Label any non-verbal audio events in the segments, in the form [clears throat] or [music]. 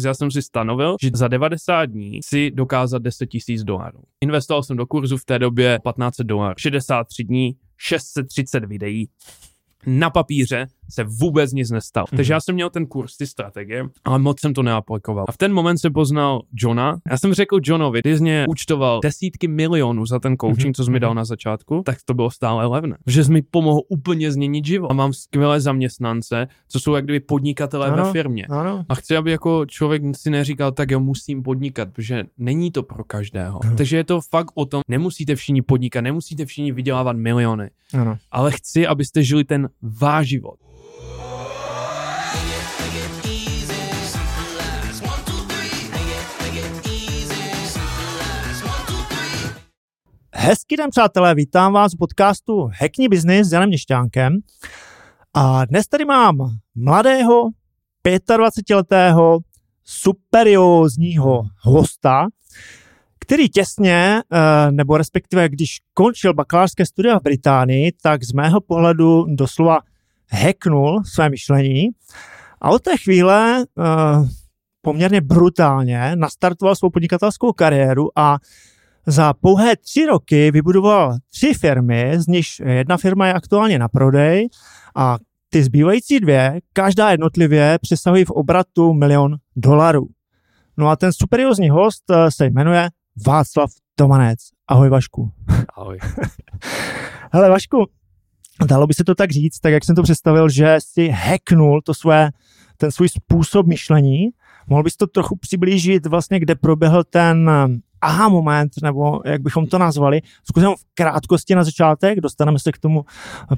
Já jsem si stanovil, že za 90 dní si dokázat 10 tisíc dolarů. Investoval jsem do kurzu v té době 1500 dolarů. 63 dní, 630 videí, na papíře se vůbec nic nestalo. Mm-hmm. Takže já jsem měl ten kurz, ty strategie, ale moc jsem to neaplikoval. A v ten moment jsem poznal Johna. Já jsem řekl Johnovi, ty jsi mě účtoval desítky milionů za ten coaching, mm-hmm. co jsi mi dal mhm. na začátku, tak to bylo stále levné. Že jsi mi pomohl úplně změnit život. A mám skvělé zaměstnance, co jsou jak kdyby podnikatelé ano, ve firmě. Ano. A chci, aby jako člověk si neříkal, tak jo, musím podnikat, protože není to pro každého. Ano. Takže je to fakt o tom, nemusíte všichni podnikat, nemusíte všichni vydělávat miliony. Ano. Ale chci, abyste žili ten váš život. Hezký den, přátelé, vítám vás v podcastu Hackni Business s Janem Měšťánkem. A dnes tady mám mladého, 25-letého, superiózního hosta, který těsně, eh, nebo respektive když končil bakalářské studia v Británii, tak z mého pohledu doslova hacknul své myšlení a od té chvíle eh, poměrně brutálně nastartoval svou podnikatelskou kariéru a za pouhé tři roky vybudoval tři firmy, z nichž jedna firma je aktuálně na prodej a ty zbývající dvě, každá jednotlivě přesahují v obratu milion dolarů. No a ten superiózní host eh, se jmenuje Václav Tomanec. Ahoj Vašku. Ahoj. [laughs] Hele Vašku, dalo by se to tak říct, tak jak jsem to představil, že si hacknul to své, ten svůj způsob myšlení. Mohl bys to trochu přiblížit vlastně, kde proběhl ten aha moment, nebo jak bychom to nazvali. Zkusím v krátkosti na začátek, dostaneme se k tomu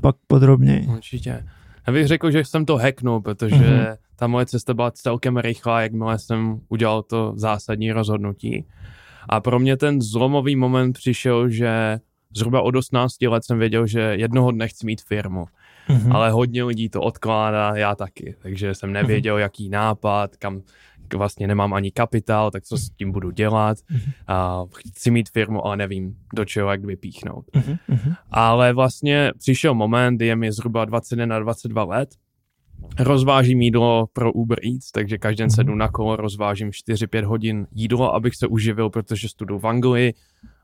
pak podrobněji. Určitě. Já bych řekl, že jsem to hacknul, protože mm-hmm. ta moje cesta byla celkem rychlá, jakmile jsem udělal to zásadní rozhodnutí. A pro mě ten zlomový moment přišel, že zhruba od 18 let jsem věděl, že jednoho dne chci mít firmu. Mm-hmm. Ale hodně lidí to odkládá, já taky. Takže jsem nevěděl, mm-hmm. jaký nápad, kam vlastně nemám ani kapitál, tak co s tím budu dělat. Mm-hmm. A chci mít firmu, ale nevím, do čeho jak vypíchnout. Mm-hmm. Ale vlastně přišel moment, je mi zhruba 21 na 22 let, rozvážím jídlo pro Uber Eats, takže každý den sedu na kolo, rozvážím 4-5 hodin jídlo, abych se uživil, protože studuju v Anglii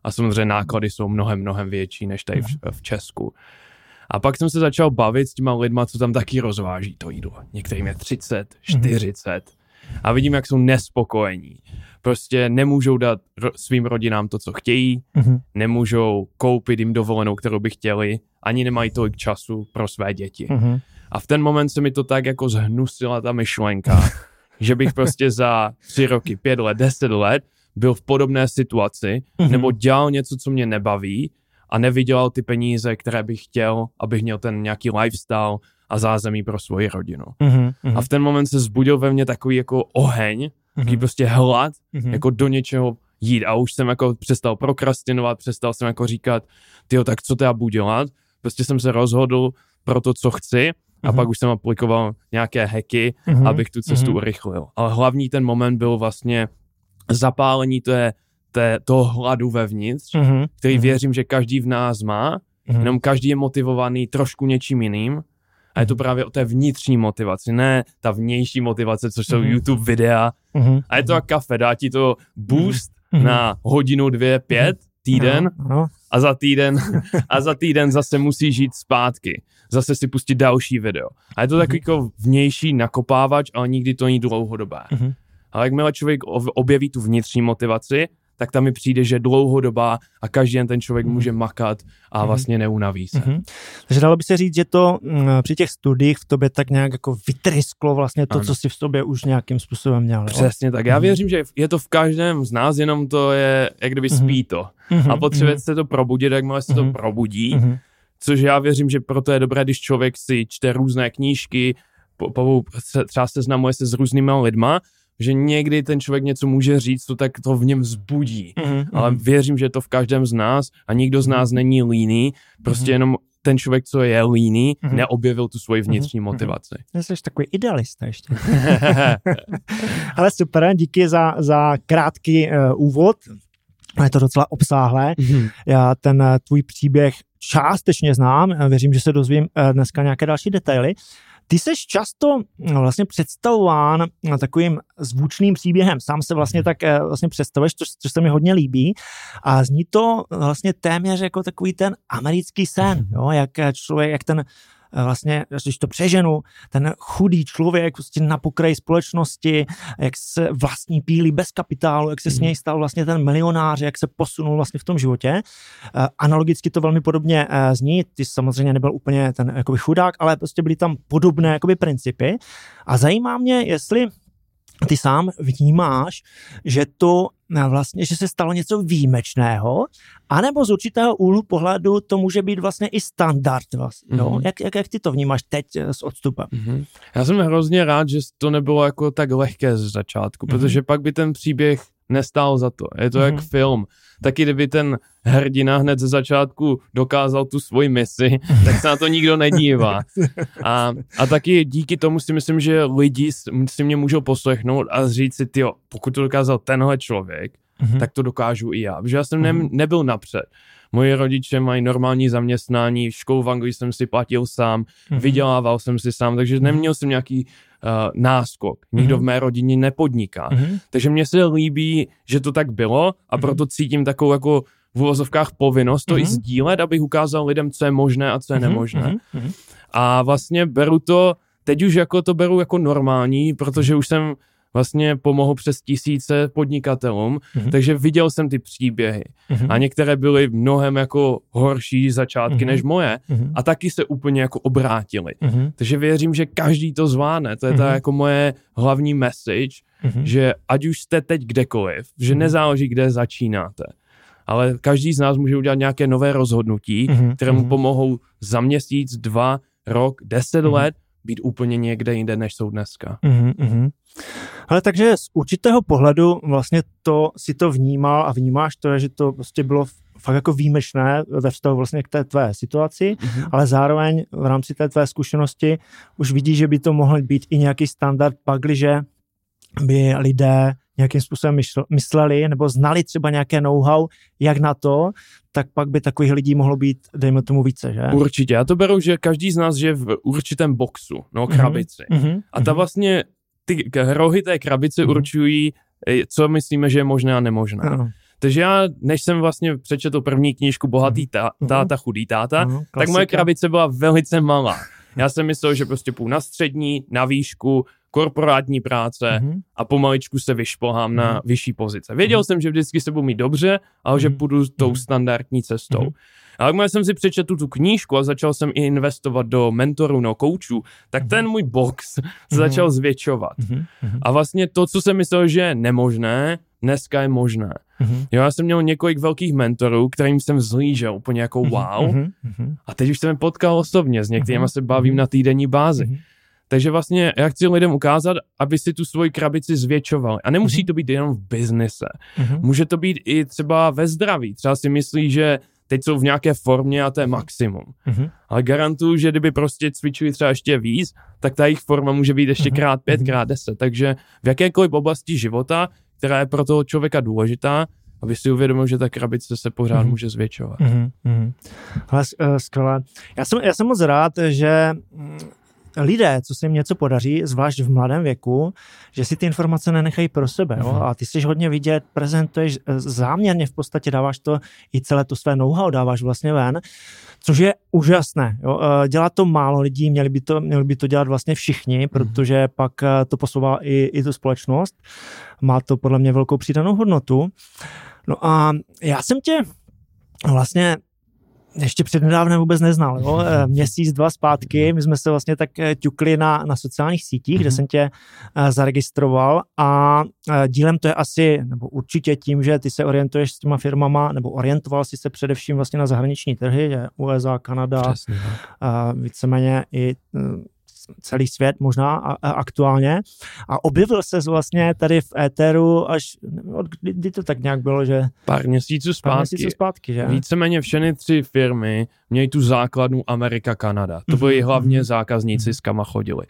a samozřejmě náklady jsou mnohem, mnohem větší než tady v, v Česku. A pak jsem se začal bavit s těma lidma, co tam taky rozváží to jídlo. Některým je 30, 40 a vidím, jak jsou nespokojení. Prostě nemůžou dát ro- svým rodinám to, co chtějí, mm-hmm. nemůžou koupit jim dovolenou, kterou by chtěli, ani nemají tolik času pro své děti. Mm-hmm. A v ten moment se mi to tak jako zhnusila ta myšlenka, [laughs] že bych prostě za tři roky, pět let, deset let byl v podobné situaci, mm-hmm. nebo dělal něco, co mě nebaví a nevydělal ty peníze, které bych chtěl, abych měl ten nějaký lifestyle a zázemí pro svoji rodinu. Mm-hmm. A v ten moment se zbudil ve mně takový jako oheň, mm-hmm. takový prostě hlad, mm-hmm. jako do něčeho jít a už jsem jako přestal prokrastinovat, přestal jsem jako říkat, tyjo, tak co já budu dělat? Prostě jsem se rozhodl pro to, co chci a mm-hmm. pak už jsem aplikoval nějaké hacky, mm-hmm. abych tu cestu mm-hmm. urychlil. Ale hlavní ten moment byl vlastně zapálení té, té, toho hladu vevnitř, mm-hmm. který mm-hmm. věřím, že každý v nás má, mm-hmm. jenom každý je motivovaný trošku něčím jiným a je to právě o té vnitřní motivaci, ne ta vnější motivace, což jsou mm-hmm. YouTube videa. Mm-hmm. A je to jak kafe, dá ti to boost mm-hmm. na hodinu, dvě, pět týden no, no. a za týden [laughs] a za týden zase musí žít zpátky. Zase si pustit další video. A je to takový mm-hmm. jako vnější nakopávač, ale nikdy to není dlouhodobé. Mm-hmm. Ale jakmile člověk objeví tu vnitřní motivaci, tak tam mi přijde, že dlouhodobá a každý den ten člověk mm. může makat a mm. vlastně neunaví se. Mm-hmm. Takže dalo by se říct, že to mm, při těch studiích v tobě tak nějak jako vytrysklo vlastně to, ano. co si v sobě už nějakým způsobem měl. Přesně tak. Já mm. věřím, že je to v každém z nás, jenom to je, jak kdyby mm. spí to. Mm-hmm. A potřebuje mm. se to probudit, jakmile se mm. to mhm. probudí. Mm. Což já věřím, že proto je dobré, když člověk si čte různé knížky, po, po, třeba seznamuje se s různými lidma, že někdy ten člověk něco může říct, to tak to v něm vzbudí. Mm-hmm. Ale věřím, že to v každém z nás a nikdo z nás není líný, prostě mm-hmm. jenom ten člověk, co je líný, mm-hmm. neobjevil tu svoji mhm. vnitřní mm-hmm. motivaci. Jsi takový idealista ještě. [laughs] Ale super, díky za, za krátký uh, úvod. Je to docela obsáhlé. Mm-hmm. Já ten uh, tvůj příběh částečně znám, věřím, že se dozvím uh, dneska nějaké další detaily. Ty jsi často no, vlastně představován takovým zvučným příběhem. Sám se vlastně tak eh, vlastně představuješ, což, což se mi hodně líbí. A zní to vlastně téměř jako takový ten americký sen, jo? jak člověk, jak ten vlastně, když to přeženu, ten chudý člověk prostě na pokraji společnosti, jak se vlastní pílí bez kapitálu, jak se s mhm. něj stal vlastně ten milionář, jak se posunul vlastně v tom životě. Eh, analogicky to velmi podobně eh, zní, ty samozřejmě nebyl úplně ten jakoby chudák, ale prostě byly tam podobné jakoby principy. A zajímá mě, jestli ty sám vnímáš, že to eh, vlastně, že se stalo něco výjimečného, anebo z určitého úhlu pohledu to může být vlastně i standard. Vlastně, mm-hmm. jak, jak, jak ty to vnímáš teď eh, s odstupem? Mm-hmm. Já jsem hrozně rád, že to nebylo jako tak lehké z začátku, mm-hmm. protože pak by ten příběh nestál za to. Je to mm-hmm. jak mhm. film. Taky kdyby ten hrdina hned ze začátku dokázal tu svoji misi, [laughs] tak se na to nikdo nedívá. A, a taky díky tomu si myslím, že lidi si mě můžou poslechnout a říct si, tyjo, pokud to dokázal tenhle člověk, mm-hmm. tak to dokážu i já. Protože já jsem ne, mhm. nebyl napřed. Moji rodiče mají normální zaměstnání, školu v Anglii jsem si platil sám, mm-hmm. vydělával jsem si sám, takže mm-hmm. neměl jsem nějaký uh, náskok. Nikdo mm-hmm. v mé rodině nepodniká. Mm-hmm. Takže mně se líbí, že to tak bylo a mm-hmm. proto cítím takovou jako v uvozovkách povinnost to mm-hmm. i mhm. sdílet, abych ukázal lidem, co je možné a co je mm-hmm. nemožné. Mm-hmm. A vlastně beru to, teď už jako to beru jako normální, protože už jsem vlastně pomohl přes tisíce podnikatelům, mm-hmm. takže viděl jsem ty příběhy mm-hmm. a některé byly mnohem jako horší začátky mm-hmm. než moje mm-hmm. a taky se úplně jako obrátily. Mm-hmm. Takže věřím, že každý to zvládne, to je mm-hmm. ta jako moje hlavní message, mm-hmm. že ať už jste teď kdekoliv, že mm-hmm. nezáleží, kde začínáte, ale každý z nás může udělat nějaké nové rozhodnutí, mm-hmm. které mu mhm. pomohou za měsíc, dva, rok, deset mm-hmm. let být úplně někde jinde, než jsou dneska. Mm-hmm. Ale takže z určitého pohledu vlastně to si to vnímal a vnímáš to, že to prostě bylo fakt jako výjimečné ve vztahu vlastně k té tvé situaci, mm-hmm. ale zároveň v rámci té tvé zkušenosti už vidíš, že by to mohl být i nějaký standard, pakliže by lidé nějakým způsobem mysleli nebo znali třeba nějaké know-how, jak na to, tak pak by takových lidí mohlo být, dejme tomu více, že? Určitě. Já to beru, že každý z nás je v určitém boxu, no mhm. krabici. Mm-hmm. A ta mhm. vlastně, ty rohy té krabice mm-hmm. určují, eh, co myslíme, že je možné a nemožné. Ano. Takže já, než jsem vlastně přečetl první knížku Bohatý tá, mhm. táta, chudý táta, uh-huh, tak moje krabice byla velice malá. Já jsem myslel, že prostě půjdu na střední, na výšku, korporátní práce mm-hmm. a pomaličku se vyšplhám mm-hmm. na mhm. vyšší pozice. Věděl mm-hmm. jsem, že vždycky se budu mít dobře, ale že mhm. půjdu tou mhm. standardní cestou. Mm-hmm. A jakmile jsem si přečetl tu knížku a začal jsem i investovat do mentorů, no koučů, tak mm-hmm. ten můj box [laughs] se mm-hmm. začal zvětšovat. Mm-hmm. A vlastně to, co jsem myslel, že je nemožné, dneska je možné. Mm-hmm. Jo, já jsem měl několik velkých mentorů, kterým jsem zlížel úplně jako wow. Mm-hmm. A teď už jsem je potkal osobně, s některými mm-hmm. se bavím na týdenní bázi. Mm-hmm. Takže vlastně já chci lidem ukázat, aby si tu svoji krabici zvětšovali. A nemusí mm-hmm. to být jenom v biznise. Mm-hmm. Může to být i třeba ve zdraví. Třeba si myslí, že teď jsou v nějaké formě a to je maximum. Mm-hmm. Ale garantuju, že kdyby prostě cvičili třeba ještě víc, tak ta jejich forma může být ještě mm-hmm. krát pět, krát deset. Takže v jakékoliv oblasti života, která je pro toho člověka důležitá, aby si uvědomil, že ta krabice se pořád mm-hmm. může zvětšovat. Mm-hmm. Ale uh, skvělé. Já jsem, já jsem moc rád, že lidé, co se jim něco podaří, zvlášť v mladém věku, že si ty informace nenechají pro sebe. Jo? Mhm. A ty jsi hodně vidět, prezentuješ eh, záměrně, v podstatě dáváš to i celé to své know-how, dáváš vlastně ven, což je úžasné. Jo? Eh, dělá to málo lidí, měli by to, měli by to dělat vlastně všichni, mhm. protože pak eh, to posouvá i, i tu společnost. Má to podle mě velkou přidanou hodnotu. No a já jsem tě vlastně ještě přednedávnem vůbec neznal. Jo? Eh, měsíc, dva zpátky, my jsme se vlastně tak eh, ťukli na, na sociálních sítích, kde mhm. jsem tě uh, zaregistroval a dílem to je asi, nebo určitě tím, že ty se orientuješ s těma firmama, nebo orientoval si se především vlastně na zahraniční trhy, že USA, Kanada, Přesně, víceméně i celý svět možná a, aktuálně. A objevil se vlastně tady v éteru až, od kdy, kdy to tak nějak bylo, že... Pár měsíců zpátky. Pár měsíců zpátky, že? Víceméně všechny tři firmy měly tu základnu Amerika, Kanada. To byly mm-hmm. hlavně zákazníci, mm-hmm. s kama chodili.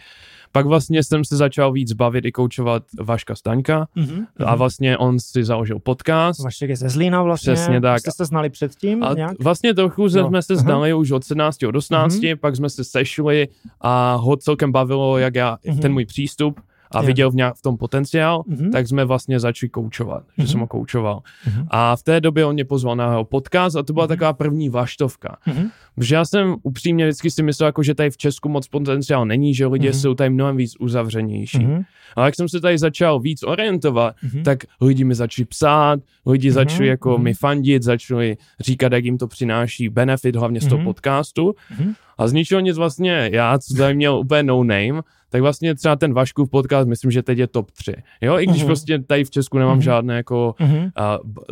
Pak vlastně jsem se začal víc bavit i koučovat Vaška Staňka Mhm. a vlastně on si založil podcast. Vašek je ze Zlína vlastně. Přesně tak. Jste se znali předtím A nějak? vlastně trochu Jo. jsme se Aha. znali už od 17 od 18, pak jsme se sešli a ho celkem bavilo, jak já, Mhm. ten můj přístup a Jo. viděl v, nějak, v tom potenciál, Mhm. tak jsme vlastně začali koučovat, že Mhm. jsem ho koučoval. Mhm. A v té době on mě pozval na jeho podcast a to byla Mhm. taková první vaštovka. Mhm. Protože já jsem upřímně vždycky si myslel, jako, že tady v Česku moc potenciál není, že lidi Mhm. jsou tady mnohem víc uzavřenější. Mhm. Ale jak jsem se tady začal víc orientovat, Mhm. tak lidi mi začali psát, lidi Mhm, začali jako mhm. mi fandit, začali říkat, jak jim to přináší benefit, hlavně z toho Mhm. podcastu. Mhm. A z ničeho nic vlastně, já, co tady měl úplně no name, tak vlastně třeba ten Vaškův podcast, myslím, že teď je top 3. Jo, i když Mhm. prostě tady v Česku nemám Mhm. žádné jako, Mhm. uh,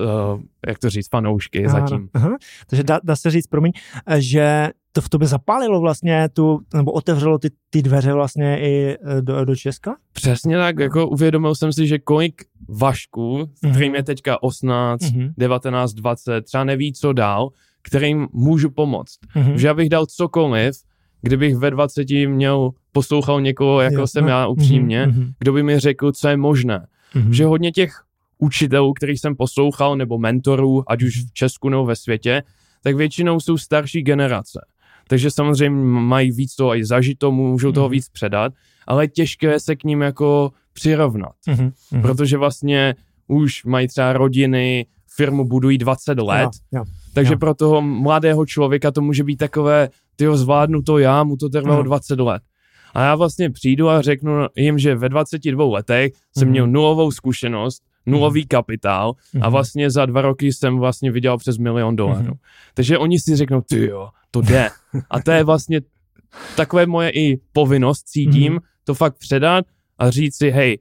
uh, jak to říct, fanoušky Ano, zatím. Aha. Takže dá, dá se říct, promiň, že to v tobě zapálilo vlastně tu, nebo otevřelo ty, ty dveře vlastně i e, do, do Česka? Přesně tak, jako uvědomil jsem si, že kolik Vašků, Mhm. kterým je teďka 18, Mhm. 19, 20, třeba neví, co dál, kterým můžu pomoct. Mhm. Že já bych dal cokoliv, kdybych ve 20 měl poslouchal někoho, jako Jasno. jsem já upřímně, Mhm. kdo by mi řekl, co je možné. Mhm. Že hodně těch učitelů, kterých jsem poslouchal, nebo mentorů, ať už v Česku nebo ve světě, tak většinou jsou starší generace. Takže samozřejmě mají víc toho i zažito, můžou toho Mhm. víc předat, ale je těžké se k ním jako přirovnat, Mhm. Mhm. protože vlastně už mají třeba rodiny, firmu budují 20 let, Jo, jo. Takže jo. pro toho mladého člověka to může být takové, tyho zvládnu to já, mu to trvalo Mhm. 20 let. A já vlastně přijdu a řeknu jim, že ve 22 letech jsem Mhm. měl nulovou zkušenost, nulový kapitál a Mhm. vlastně za dva roky jsem vlastně vydělal přes milion dolarů. Mhm. Takže oni si řeknou, ty jo, to jde. A to je vlastně takové moje i povinnost, cítím, Mhm. to fakt předat a říct si, hej,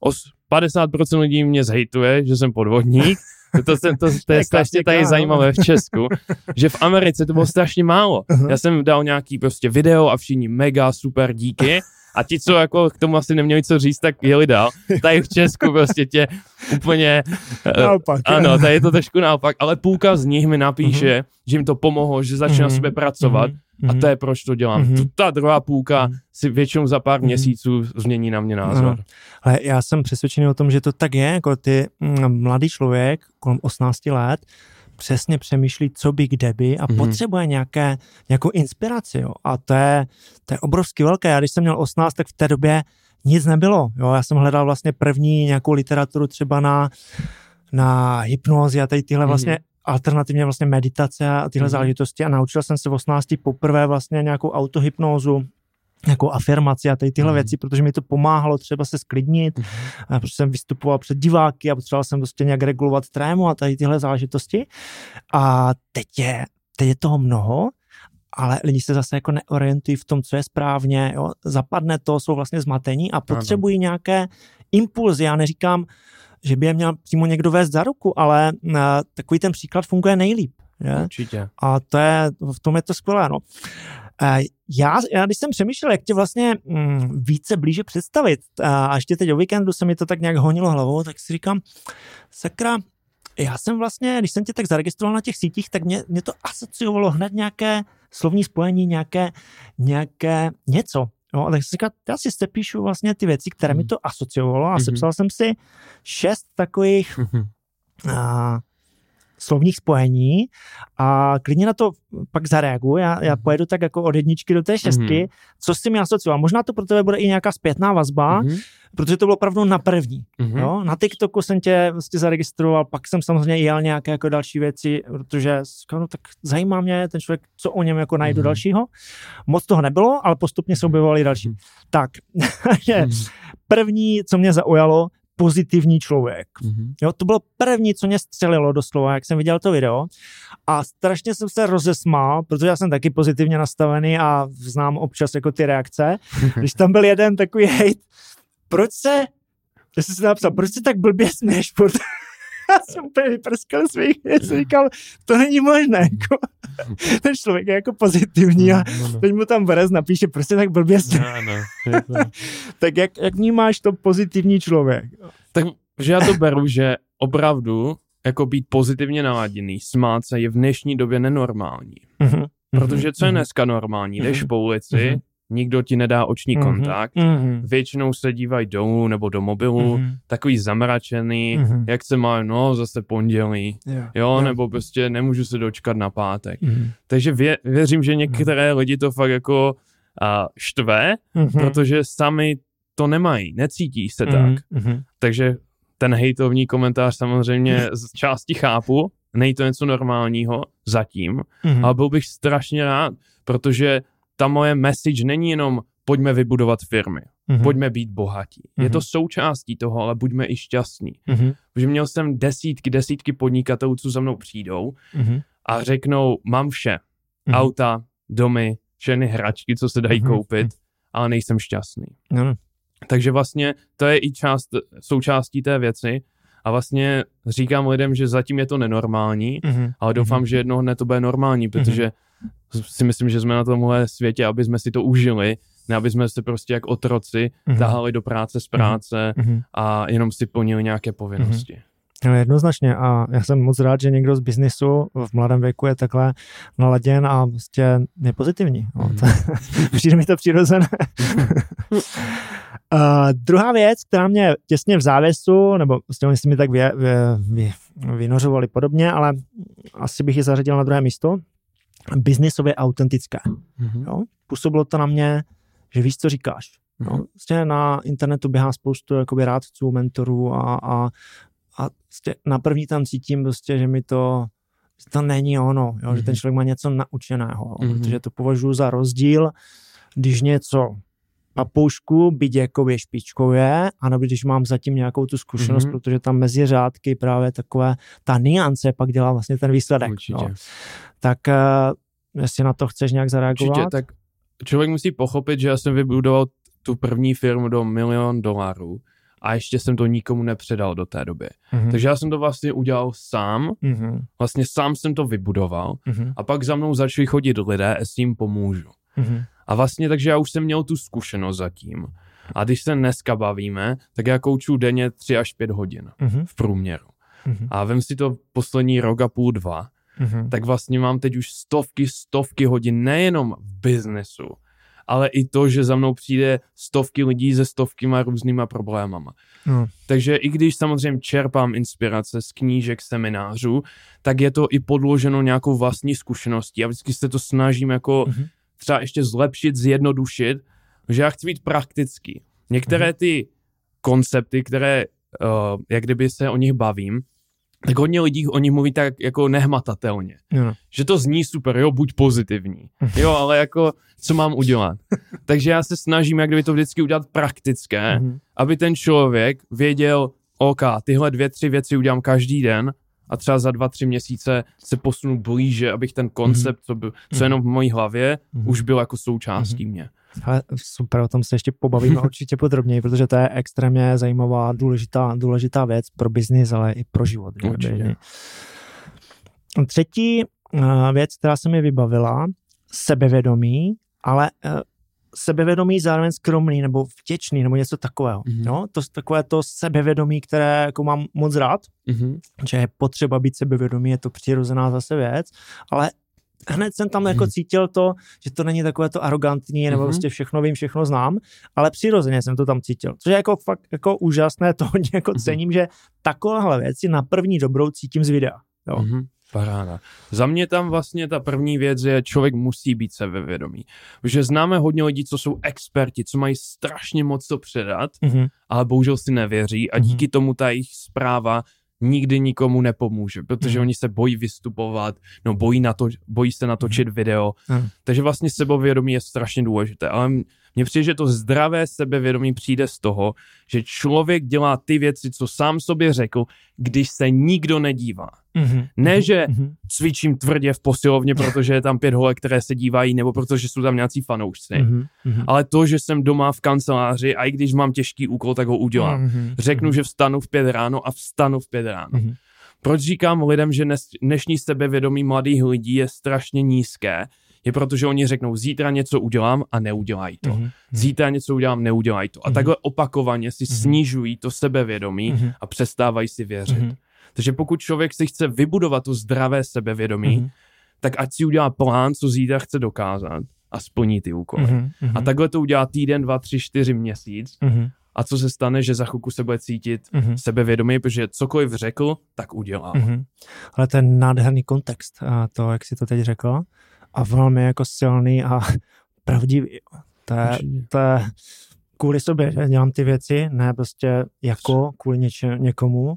os, 50% lidí mě zhejtuje, že jsem podvodník, to, to, to, to, to je strašně tady no. zajímavé v Česku, že v Americe to bylo strašně málo. Já jsem dal nějaký prostě video a všichni mega super díky a ti, co jako k tomu asi neměli co říct, tak jeli dál. Tady v Česku prostě tě úplně... eh, Naopak. ano, tady je to trošku naopak, ale půlka z nich mi napíše, že jim to pomohlo, že začne na Mhm. sebe pracovat Mhm. a to je proč to dělám. Mhm. Tu- Ta druhá půlka Mhm. si většinou za pár Mhm. měsíců změní na mě názor. Ano. Ale já jsem přesvědčený o tom, že to tak je, jako ty mm, mladý člověk kolem 18 let přesně přemýšlí, co by, kde by a Mhm. potřebuje nějaké, nějakou inspiraci. Jo. A to je, to je obrovsky velké. Já když jsem měl 18, tak v té době nic nebylo. Jo. Já jsem hledal vlastně první nějakou literaturu třeba na, na hypnózi a tady tyhle Mhm. vlastně alternativně vlastně meditace a tyhle Mhm. záležitosti a naučil jsem se v 18 poprvé vlastně nějakou autohypnózu, nějakou afirmaci a tady tyhle Mhm. věci, protože mi to pomáhalo třeba se sklidnit, a protože jsem vystupoval před diváky a potřeboval jsem prostě nějak regulovat trému a tady tyhle záležitosti. A teď je, teď je toho mnoho, ale lidi se zase jako neorientují v tom, co je správně, jo? zapadne to, jsou vlastně zmatení a potřebují nějaké impulzy. Já neříkám, že by je měl přímo někdo vést za ruku, ale uh, takový ten příklad funguje nejlíp. Je? Určitě. A to je, v tom je to skvělé. No. Eh, Já, já, když jsem přemýšlel, jak tě vlastně mm, více blíže představit, a ještě teď o víkendu se mi to tak nějak honilo hlavou, tak si říkám, sakra, já jsem vlastně, když jsem tě tak zaregistroval na těch sítích, tak mě, mě to asociovalo hned nějaké slovní spojení, nějaké, nějaké něco. Jo, a tak si říkal, já si sepíšu vlastně ty věci, které mi Mhm. to asociovalo a Mhm. sepsal jsem si šest takových a, slovních spojení a klidně na to pak zareaguju. Já, já Mhm. pojedu tak jako od jedničky do té šestky, Mhm. co si mi asocioval. Možná to pro tebe bude i nějaká zpětná vazba, Mhm. protože to bylo opravdu na první. Mhm. Jo? Na TikToku jsem tě vlastně zaregistroval, pak jsem samozřejmě jel nějaké jako další věci, protože no, tak zajímá mě ten člověk, co o něm jako najdu Mhm. dalšího. Moc toho nebylo, ale postupně se objevovaly další. Mhm. Tak, [laughs] Mhm. první, co mě zaujalo, pozitivní člověk. Mhm. Jo, to bylo první, co mě střelilo doslova, jak jsem viděl to video. A strašně jsem se rozesmál, protože já jsem taky pozitivně nastavený a znám občas jako ty reakce. [laughs] Když tam byl jeden takový hejt, proč se, já jsem si napsal, proč se tak blbě furt? [laughs] Já jsem úplně vyprskal svých, jsem říkal, to není možné, jako, [laughs] ten člověk je jako pozitivní a No, no. teď mu tam Berez napíše, proč se tak blbě. Ano, je to- Tak jak, jak vnímáš to pozitivní člověk? Tak, že já to beru, že opravdu jako být pozitivně naladěný, smát se je v dnešní době nenormální. Mhm. Protože co je Mhm. dneska normální? Jdeš Mhm. po ulici, Mhm. Nikdo ti nedá oční Mhm. kontakt, Mhm. většinou se dívají dolů nebo do mobilu, Mhm. takový zamračený, Mhm. jak se má, no zase pondělí, Jo. jo, Jo. nebo prostě nemůžu se dočkat na pátek. Mhm. Takže vě, věřím, že některé lidi to fakt jako a, štve, Mhm. protože sami to nemají, necítí se tak. Mhm. Mhm. Takže ten hejtovní komentář samozřejmě z části chápu, není to něco normálního zatím, Mhm. ale byl bych strašně rád, protože ta moje message není jenom pojďme vybudovat firmy, Mhm. pojďme být bohatí. Je Mhm. to součástí toho, ale buďme i šťastní. Mhm. Protože měl jsem desítky, desítky podnikatelů, co za mnou přijdou Mhm. a řeknou, mám vše, Mhm. auta, domy, všechny hračky, co se dají Mhm. koupit, ale nejsem šťastný. No. Takže vlastně to je i část, součástí té věci a vlastně říkám lidem, že zatím je to nenormální, Mhm. ale doufám, že jednoho dne to bude normální, protože si myslím, že jsme na tomhle světě, aby jsme si to užili, ne aby jsme se prostě jak otroci Mhm. tahali do práce z práce Mhm. a jenom si plnili nějaké povinnosti. No, jednoznačně a já jsem moc rád, že někdo z biznisu v mladém věku je takhle naladěn a prostě je pozitivní. No, Mhm. to, [laughs] přijde mi to přirozené. [laughs] uh, druhá věc, která mě těsně v závěsu, nebo prostě oni si mi tak vy, vy, vy, vynořovali podobně, ale asi bych ji zařadil na druhé místo, biznisově autentická. Mhm. Jo? Působilo to na mě, že víš, co říkáš. Mhm. No, prostě na internetu běhá spoustu jakoby rádců, mentorů a, a, a prostě na první tam cítím prostě, že mi to, že to není ono, jo? že ten Mhm. člověk má něco naučeného, Mhm. protože to považuji za rozdíl, když něco papoušku, byť jakoby špičkuje, anebo když mám zatím nějakou tu zkušenost, Mhm. protože tam mezi řádky právě takové, ta niance pak dělá vlastně ten výsledek. Určitě. No. Tak uh, jestli na to chceš nějak zareagovat? Určitě, tak člověk musí pochopit, že já jsem vybudoval tu první firmu do milion dolarů a ještě jsem to nikomu nepředal do té doby. Mhm. Takže já jsem to vlastně udělal sám, Mhm. vlastně sám jsem to vybudoval Mhm. a pak za mnou začali chodit lidé a s tím pomůžu. Mhm. A vlastně takže já už jsem měl tu zkušenost zatím. A když se dneska bavíme, tak já kouču denně 3 až 5 hodin Mhm. v průměru. Mhm. A vem si to poslední rok a půl, dva, Mhm. tak vlastně mám teď už stovky, stovky hodin nejenom v biznesu, ale i to, že za mnou přijde stovky lidí se stovkýma různýma problémama. No. Takže i když samozřejmě čerpám inspirace z knížek, seminářů, tak je to i podloženo nějakou vlastní zkušeností a vždycky se to snažím jako Mhm. Třeba ještě zlepšit, zjednodušit, že já chci být praktický. Některé ty koncepty, které, uh, jak kdyby se o nich bavím, tak hodně lidí o nich mluví tak jako nehmatatelně. No. Že to zní super, jo, buď pozitivní. Jo, ale jako, co mám udělat? [laughs] Takže já se snažím, jak kdyby to vždycky udělat praktické, Mhm. aby ten člověk věděl, OK, tyhle dvě, tři věci udělám každý den a třeba za dva, tři měsíce se posunu blíže, abych ten koncept, co, byl, co jenom v mojí hlavě, Mhm. už byl jako součástí mě. Ale super, o tom se ještě pobavíme [laughs] určitě podrobněji, protože to je extrémně zajímavá, důležitá, důležitá věc pro biznis, ale i pro život. Určitě. Třetí uh, věc, která se mi vybavila, sebevědomí, ale sebevědomí zároveň skromný nebo vděčný nebo něco takového. Mhm. No, to takové to sebevědomí, které jako mám moc rád, Mhm. že je potřeba být sebevědomý, je to přirozená zase věc, ale hned jsem tam jako Mhm. cítil to, že to není takové to arrogantní, nebo Mhm. prostě všechno vím, všechno znám, ale přirozeně jsem to tam cítil. Což je jako fakt jako úžasné, to hodně jako Mhm. cením, že takovéhle věci na první dobrou cítím z videa. Jo. Mhm. Paráda. Za mě tam vlastně ta první věc je, člověk musí být sebevědomý. Protože známe hodně lidí, co jsou experti, co mají strašně moc to předat, Mhm. ale bohužel si nevěří a Mhm. díky tomu ta jejich zpráva nikdy nikomu nepomůže, protože Mhm. oni se bojí vystupovat, no bojí, na to, bojí se natočit video, Mhm. takže vlastně sebevědomí je strašně důležité, ale mně přijde, že to zdravé sebevědomí přijde z toho, že člověk dělá ty věci, co sám sobě řekl, když se nikdo nedívá. Mhm. Ne, že Mhm. cvičím tvrdě v posilovně, protože je tam pět holek, které se dívají, nebo protože jsou tam nějací fanoušci. Mhm. Mhm. Ale to, že jsem doma v kanceláři a i když mám těžký úkol, tak ho udělám. Mhm. Řeknu, že vstanu v pět ráno a vstanu v pět ráno. Mhm. Proč říkám lidem, že dnešní sebevědomí mladých lidí je strašně nízké? Je proto, že oni řeknou, zítra něco udělám a neudělají to. Mhm. Zítra něco udělám, neudělají to. A Mhm. takhle opakovaně si Mhm. snižují to sebevědomí Mhm. a přestávají si věřit. Mhm. Takže pokud člověk si chce vybudovat to zdravé sebevědomí, Mhm. tak ať si udělá plán, co zítra chce dokázat. a splní ty úkoly. Mhm, mhm, A takhle to udělá týden, dva, tři, čtyři měsíc. mhm, A co se stane, že za chvilku se bude cítit mhm, sebevědomý, protože cokoliv řekl, tak udělá. mhm. Ale to je nádherný kontext, a to, jak jsi to teď řekl, a velmi jako silný a [laughs] pravdivý. To je, to je kvůli sobě, že dělám ty věci, ne prostě jako kvůli něče, někomu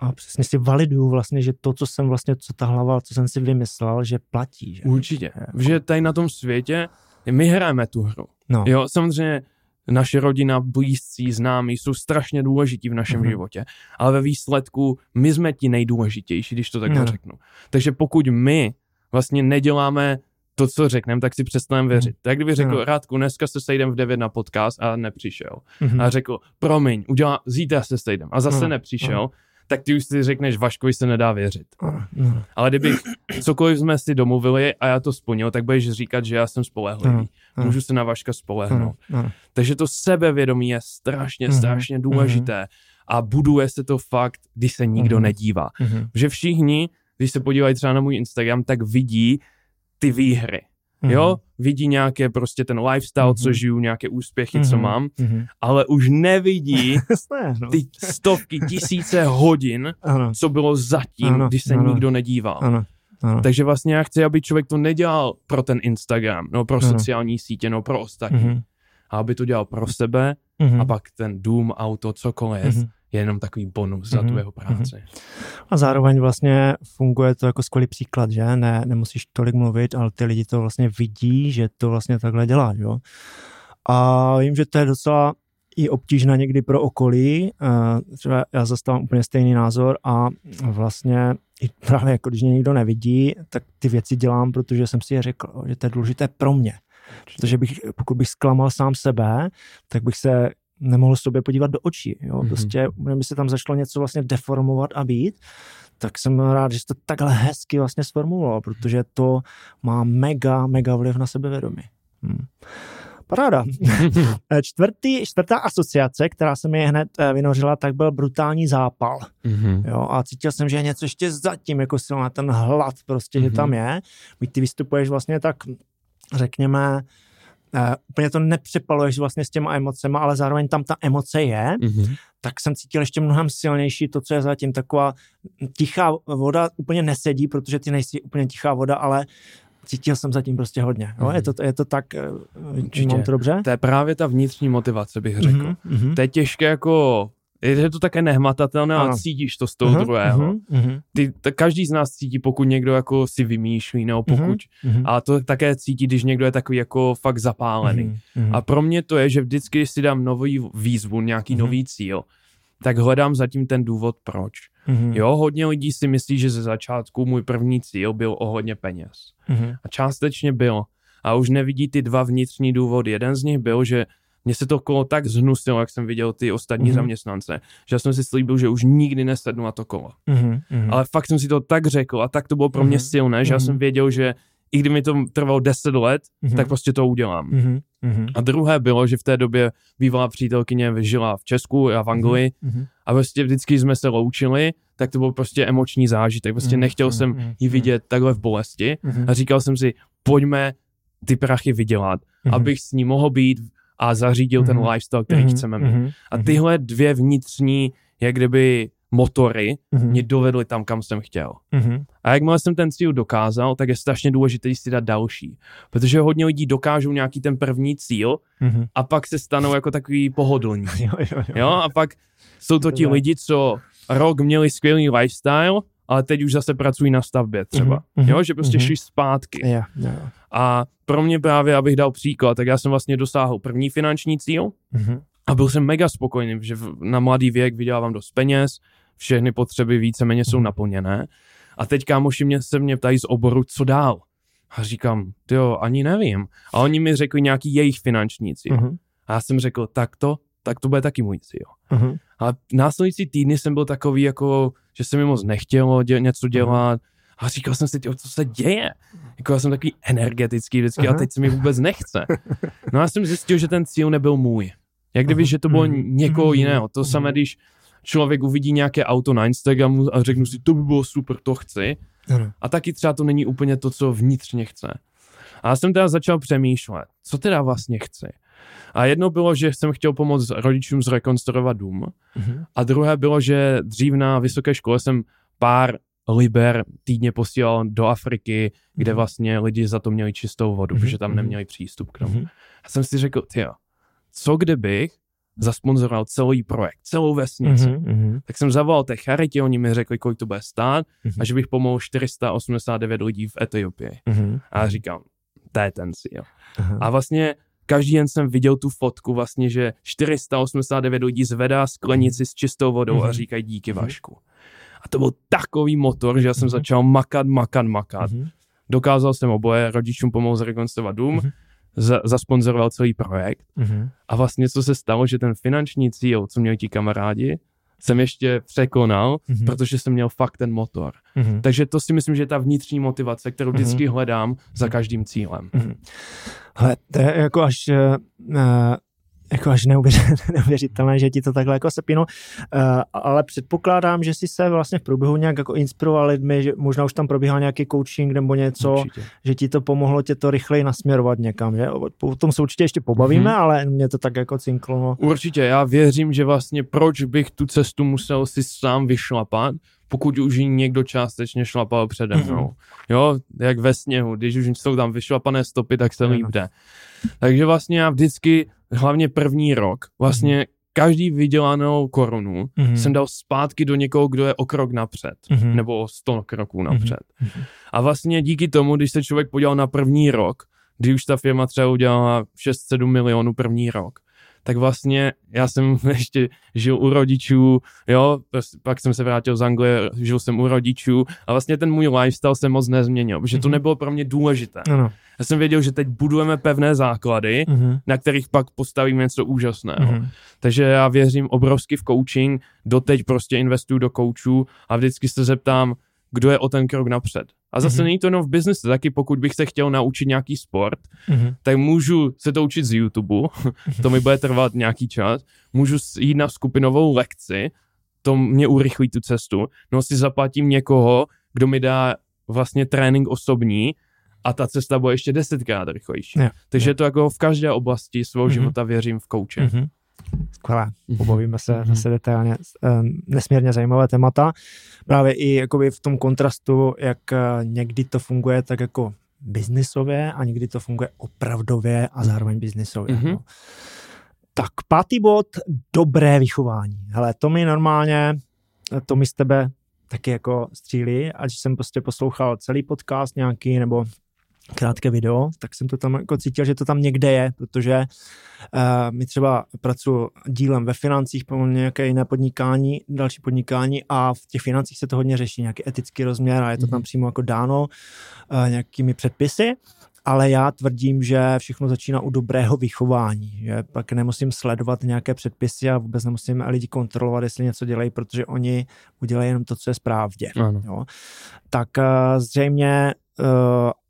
a přesně si validuju vlastně, že to, co jsem vlastně, co ta hlava, co jsem si vymyslel, že platí. Že? Určitě. Jako- Že tady na tom světě my hrajeme tu hru. No. Jo, samozřejmě naše rodina, blízcí, známí jsou strašně důležití v našem Mhm. životě, ale ve výsledku my jsme ti nejdůležitější, když to takhle No. řeknu. Takže pokud my vlastně neděláme to, co řekneme, tak si přestaneme věřit. Tak kdyby řekl, No. Rádku, dneska se sejdem v 9 na podcast a nepřišel. Mhm. A řekl, promiň, udělá, zítra se sejdem a zase No. nepřišel, tak ty už si řekneš, Vaškovi se nedá věřit. No. Ale kdybych cokoliv jsme si domluvili a já to splnil, tak budeš říkat, že já jsem spolehlivý. Ano. Můžu se na Vaška spolehnout. Ano. Takže to sebevědomí je strašně, Mhm, strašně důležité a buduje se to fakt, když se nikdo Mhm. nedívá. Mhm, Že všichni, když se podívají třeba na můj Instagram, tak vidí ty výhry. Jo, vidí nějaké prostě ten lifestyle, co Mhm. žiju, nějaké úspěchy, co Mhm, mám, mhm. ale už nevidí [laughs] no. ty stovky, tisíce hodin, Ano, co bylo zatím, Ano, když se ano. nikdo nedíval. ano, ano. Takže vlastně já chci, aby člověk to nedělal pro ten Instagram, no pro Ano. sociální sítě, no pro ostatní, Mhm, a aby to dělal pro sebe mhm, a pak ten dům, auto, cokoliv, mhm. Je jenom takový bonus za tu Mhm, jeho práci. A zároveň vlastně funguje to jako skvělý příklad, že? Ne, nemusíš tolik mluvit, ale ty lidi to vlastně vidí, že to vlastně takhle dělá, jo? A vím, že to je docela i obtížné někdy pro okolí. eh, Třeba já zastávám úplně stejný názor a vlastně i [laughs] právě jako když mě nikdo nevidí, tak ty věci dělám, protože jsem si je řekl, že to je důležité pro mě. Protože bych, pokud bych zklamal sám sebe, tak bych se nemohl sobě podívat do očí. Jo? Mhm. Prostě, kdyby se tam začalo něco vlastně deformovat a být, tak jsem rád, že jsi to takhle hezky vlastně sformuloval, protože to má mega, mega vliv na sebevědomí. Hmm. Paráda. [laughs] Eh, Čtvrtý, čtvrtá asociace, která se mi hned eh, vynořila, tak byl brutální zápal. Mhm. Jo, a cítil jsem, že je něco ještě zatím, jako silná ten hlad prostě, že Mhm. tam je. Byť ty vystupuješ vlastně tak, řekněme, uh, úplně to nepřepaluješ vlastně s těma emocema, ale zároveň tam ta emoce je, Mhm. tak jsem cítil ještě mnohem silnější to, co je zatím taková tichá voda, úplně nesedí, protože ty nejsi úplně tichá voda, ale cítil jsem zatím prostě hodně. Jo? Mhm. Je, to, je to tak, eh, Určitě. mám to dobře? To je právě ta vnitřní motivace, bych řekl. Mhm, mhm. To je těžké jako, je to také nehmatatelné, ale Ano. cítíš to z toho Aha, druhého. mhm, Ty, t- každý z nás cítí, pokud někdo jako si vymýšlí, nebo pokud, mhm, a to také cítí, když někdo je takový jako fakt zapálený. mhm, mhm. A pro mě to je, že vždycky, když si dám nový výzvu, nějaký Mhm. nový cíl, tak hledám zatím ten důvod, proč. Mhm, Jo, hodně lidí si myslí, že ze začátku můj první cíl byl o hodně peněz. mhm, A částečně byl. A už nevidí ty dva vnitřní důvody. Jeden z nich byl, že mě se to kolo tak zhnusilo, jak jsem viděl ty ostatní Mhm. zaměstnance, že já jsem si slíbil, že už nikdy nesednu na to kolo. mhm, mhm. Ale fakt jsem si to tak řekl a tak to bylo pro mě Mhm. silné, že já Mhm. jsem věděl, že i kdyby mi to trvalo 10 let, Mhm. tak prostě to udělám. Mhm, mhm, A druhé bylo, že v té době bývalá přítelkyně žila v Česku a v Anglii mhm. a prostě vždycky jsme se loučili, tak to byl prostě emoční zážitek. Prostě Mhm, nechtěl mhm, jsem mhm, ji vidět takhle v bolesti mhm. a říkal jsem si, pojďme ty prachy vydělat, Mhm. abych s ní mohl být a zařídil ten Mhm. lifestyle, který Mhm, chceme mít. mhm, A mhm, tyhle dvě vnitřní, jak kdyby motory, mhm, mě dovedly tam, kam jsem chtěl. mhm, A jakmile jsem ten cíl dokázal, tak je strašně důležité si dát další. Protože hodně lidí dokážou nějaký ten první cíl mhm. a pak se stanou jako takový pohodlní. [laughs] Jo, jo, jo. Jo, a pak jsou to ti lidi, co rok měli skvělý lifestyle, ale teď už zase pracují na stavbě třeba. Mhm, Jo, že prostě mhm. šli zpátky. Jo, jo. A pro mě právě, abych dal příklad, tak já jsem vlastně dosáhl první finanční cíl Mhm, a byl jsem mega spokojený, že na mladý věk vydělávám dost peněz, všechny potřeby víceméně jsou Mhm. naplněné. A teď kámoši mě se mě ptají z oboru, co dál. A říkám, jo, ani nevím. A oni mi řekli nějaký jejich finanční cíl. mhm, A já jsem řekl, tak to, tak to bude taky můj cíl. mhm, Ale následující týdny jsem byl takový jako, že se mi moc nechtělo dě, něco dělat. A říkal jsem si, co se děje? Jako já jsem takový energetický vždycky a Aha. teď se mi vůbec nechce. No a já jsem zjistil, že ten cíl nebyl můj. Jak kdyby, Aha. že to bylo Mhm. někoho Mhm. jiného. To Mhm. samé, když člověk uvidí nějaké auto na Instagramu a řeknu si, to by bylo super, to chci. ano. A taky třeba to není úplně to, co vnitřně chce. A já jsem teda začal přemýšlet, co teda vlastně chci. A jedno bylo, že jsem chtěl pomoct rodičům zrekonstruovat dům. Mhm. A druhé bylo, že dřív na vysoké škole jsem pár liber týdně posílal do Afriky, kde Mhm. vlastně lidi za to měli čistou vodu, Mhm, protože tam mhm. neměli přístup k tomu. Mhm. A jsem si řekl, tyjo, co kdybych zasponzoroval celý projekt, celou vesnici. Mhm, mhm, Tak jsem zavolal té charitě, oni mi řekli, kolik to bude stát Mhm. a že bych pomohl 489 lidí v Etiopii. mhm, A říkám, to je ten cíl. aha. A vlastně každý den jsem viděl tu fotku vlastně, že 489 lidí zvedá sklenici s čistou vodou a Mhm. říkají díky Mhm. Vašku. A to byl takový motor, že já jsem Mhm. začal makat, makat, makat. Mhm, Dokázal jsem oboje, rodičům pomohl zrekonstruovat dům, Mhm. za, zasponzoroval celý projekt. mhm. A vlastně co se stalo, že ten finanční cíl, co měli ti kamarádi, jsem ještě překonal, Mhm. protože jsem měl fakt ten motor. Mhm. Takže to si myslím, že je ta vnitřní motivace, kterou Mhm. vždycky hledám za každým cílem. Mhm. Hele, to je jako až, uh, jako až neuvěř- [laughs] neuvěřitelné, že ti to takhle jako sepínu, uh, ale předpokládám, že jsi se vlastně v průběhu nějak jako inspiroval lidmi, že možná už tam probíhal nějaký coaching nebo něco, Určitě. že ti to pomohlo tě to rychleji nasměrovat někam, že? O tom se určitě ještě pobavíme, Mhm. ale mě to tak jako cinklo. No. Určitě, já věřím, že vlastně proč bych tu cestu musel si sám vyšlapat, pokud už někdo částečně šlapal přede Mhm. mnou. Jo, jak ve sněhu, když už jsou tam vyšlapané stopy, tak se líp jde. Takže vlastně já vždycky, hlavně první rok, vlastně každý vydělanou korunu Mhm. jsem dal zpátky do někoho, kdo je o krok napřed. Mhm. Nebo o 100 kroků napřed. Mhm. A vlastně díky tomu, když se člověk podíval na první rok, kdy už ta firma třeba udělala 6-7 milionů první rok, tak vlastně já jsem [laughs] ještě žil u rodičů, jo, prostě pak jsem se vrátil z Anglie, žil jsem u rodičů a vlastně ten můj lifestyle se moc nezměnil, protože to Mhm. nebylo pro mě důležité. Ano. Já jsem věděl, že teď budujeme pevné základy, Mhm. na kterých pak postavíme něco úžasného. Mhm. Takže já věřím obrovsky v coaching, doteď prostě investuju do coachů a vždycky se zeptám, kdo je o ten krok napřed. A zase Mhm. není to jenom v biznesu, taky pokud bych se chtěl naučit nějaký sport, Mhm. tak můžu se to učit z YouTube, [laughs] to mi bude trvat nějaký čas, můžu jít na skupinovou lekci, to mě urychlí tu cestu, no si zaplatím někoho, kdo mi dá vlastně trénink osobní a ta cesta bude ještě desetkrát rychlejší. Jo, Takže je to jako v každé oblasti svého Mhm. života věřím v kouče. Mhm. Skvělé, Mhm. pobavíme se Mhm. zase detailně. Um, nesmírně zajímavé témata. Právě i jakoby v tom kontrastu, jak eh, někdy to funguje tak jako biznisově a někdy to funguje opravdově a zároveň biznisově. Mhm. No. Tak pátý bod, dobré vychování. Hele, to mi normálně, to mi z tebe taky jako střílí, ať jsem prostě poslouchal celý podcast nějaký, nebo krátké video, tak jsem to tam jako cítil, že to tam někde je, protože uh, my třeba pracuji dílem ve financích, pro nějaké jiné podnikání, další podnikání a v těch financích se to hodně řeší, nějaký etický rozměr a je to tam Mhm. přímo jako dáno uh, nějakými předpisy, ale já tvrdím, že všechno začíná u dobrého vychování, že pak nemusím sledovat nějaké předpisy a vůbec nemusím lidi kontrolovat, jestli něco dělají, protože oni udělají jenom to, co je správně. Ano. Jo. Tak uh, zřejmě uh,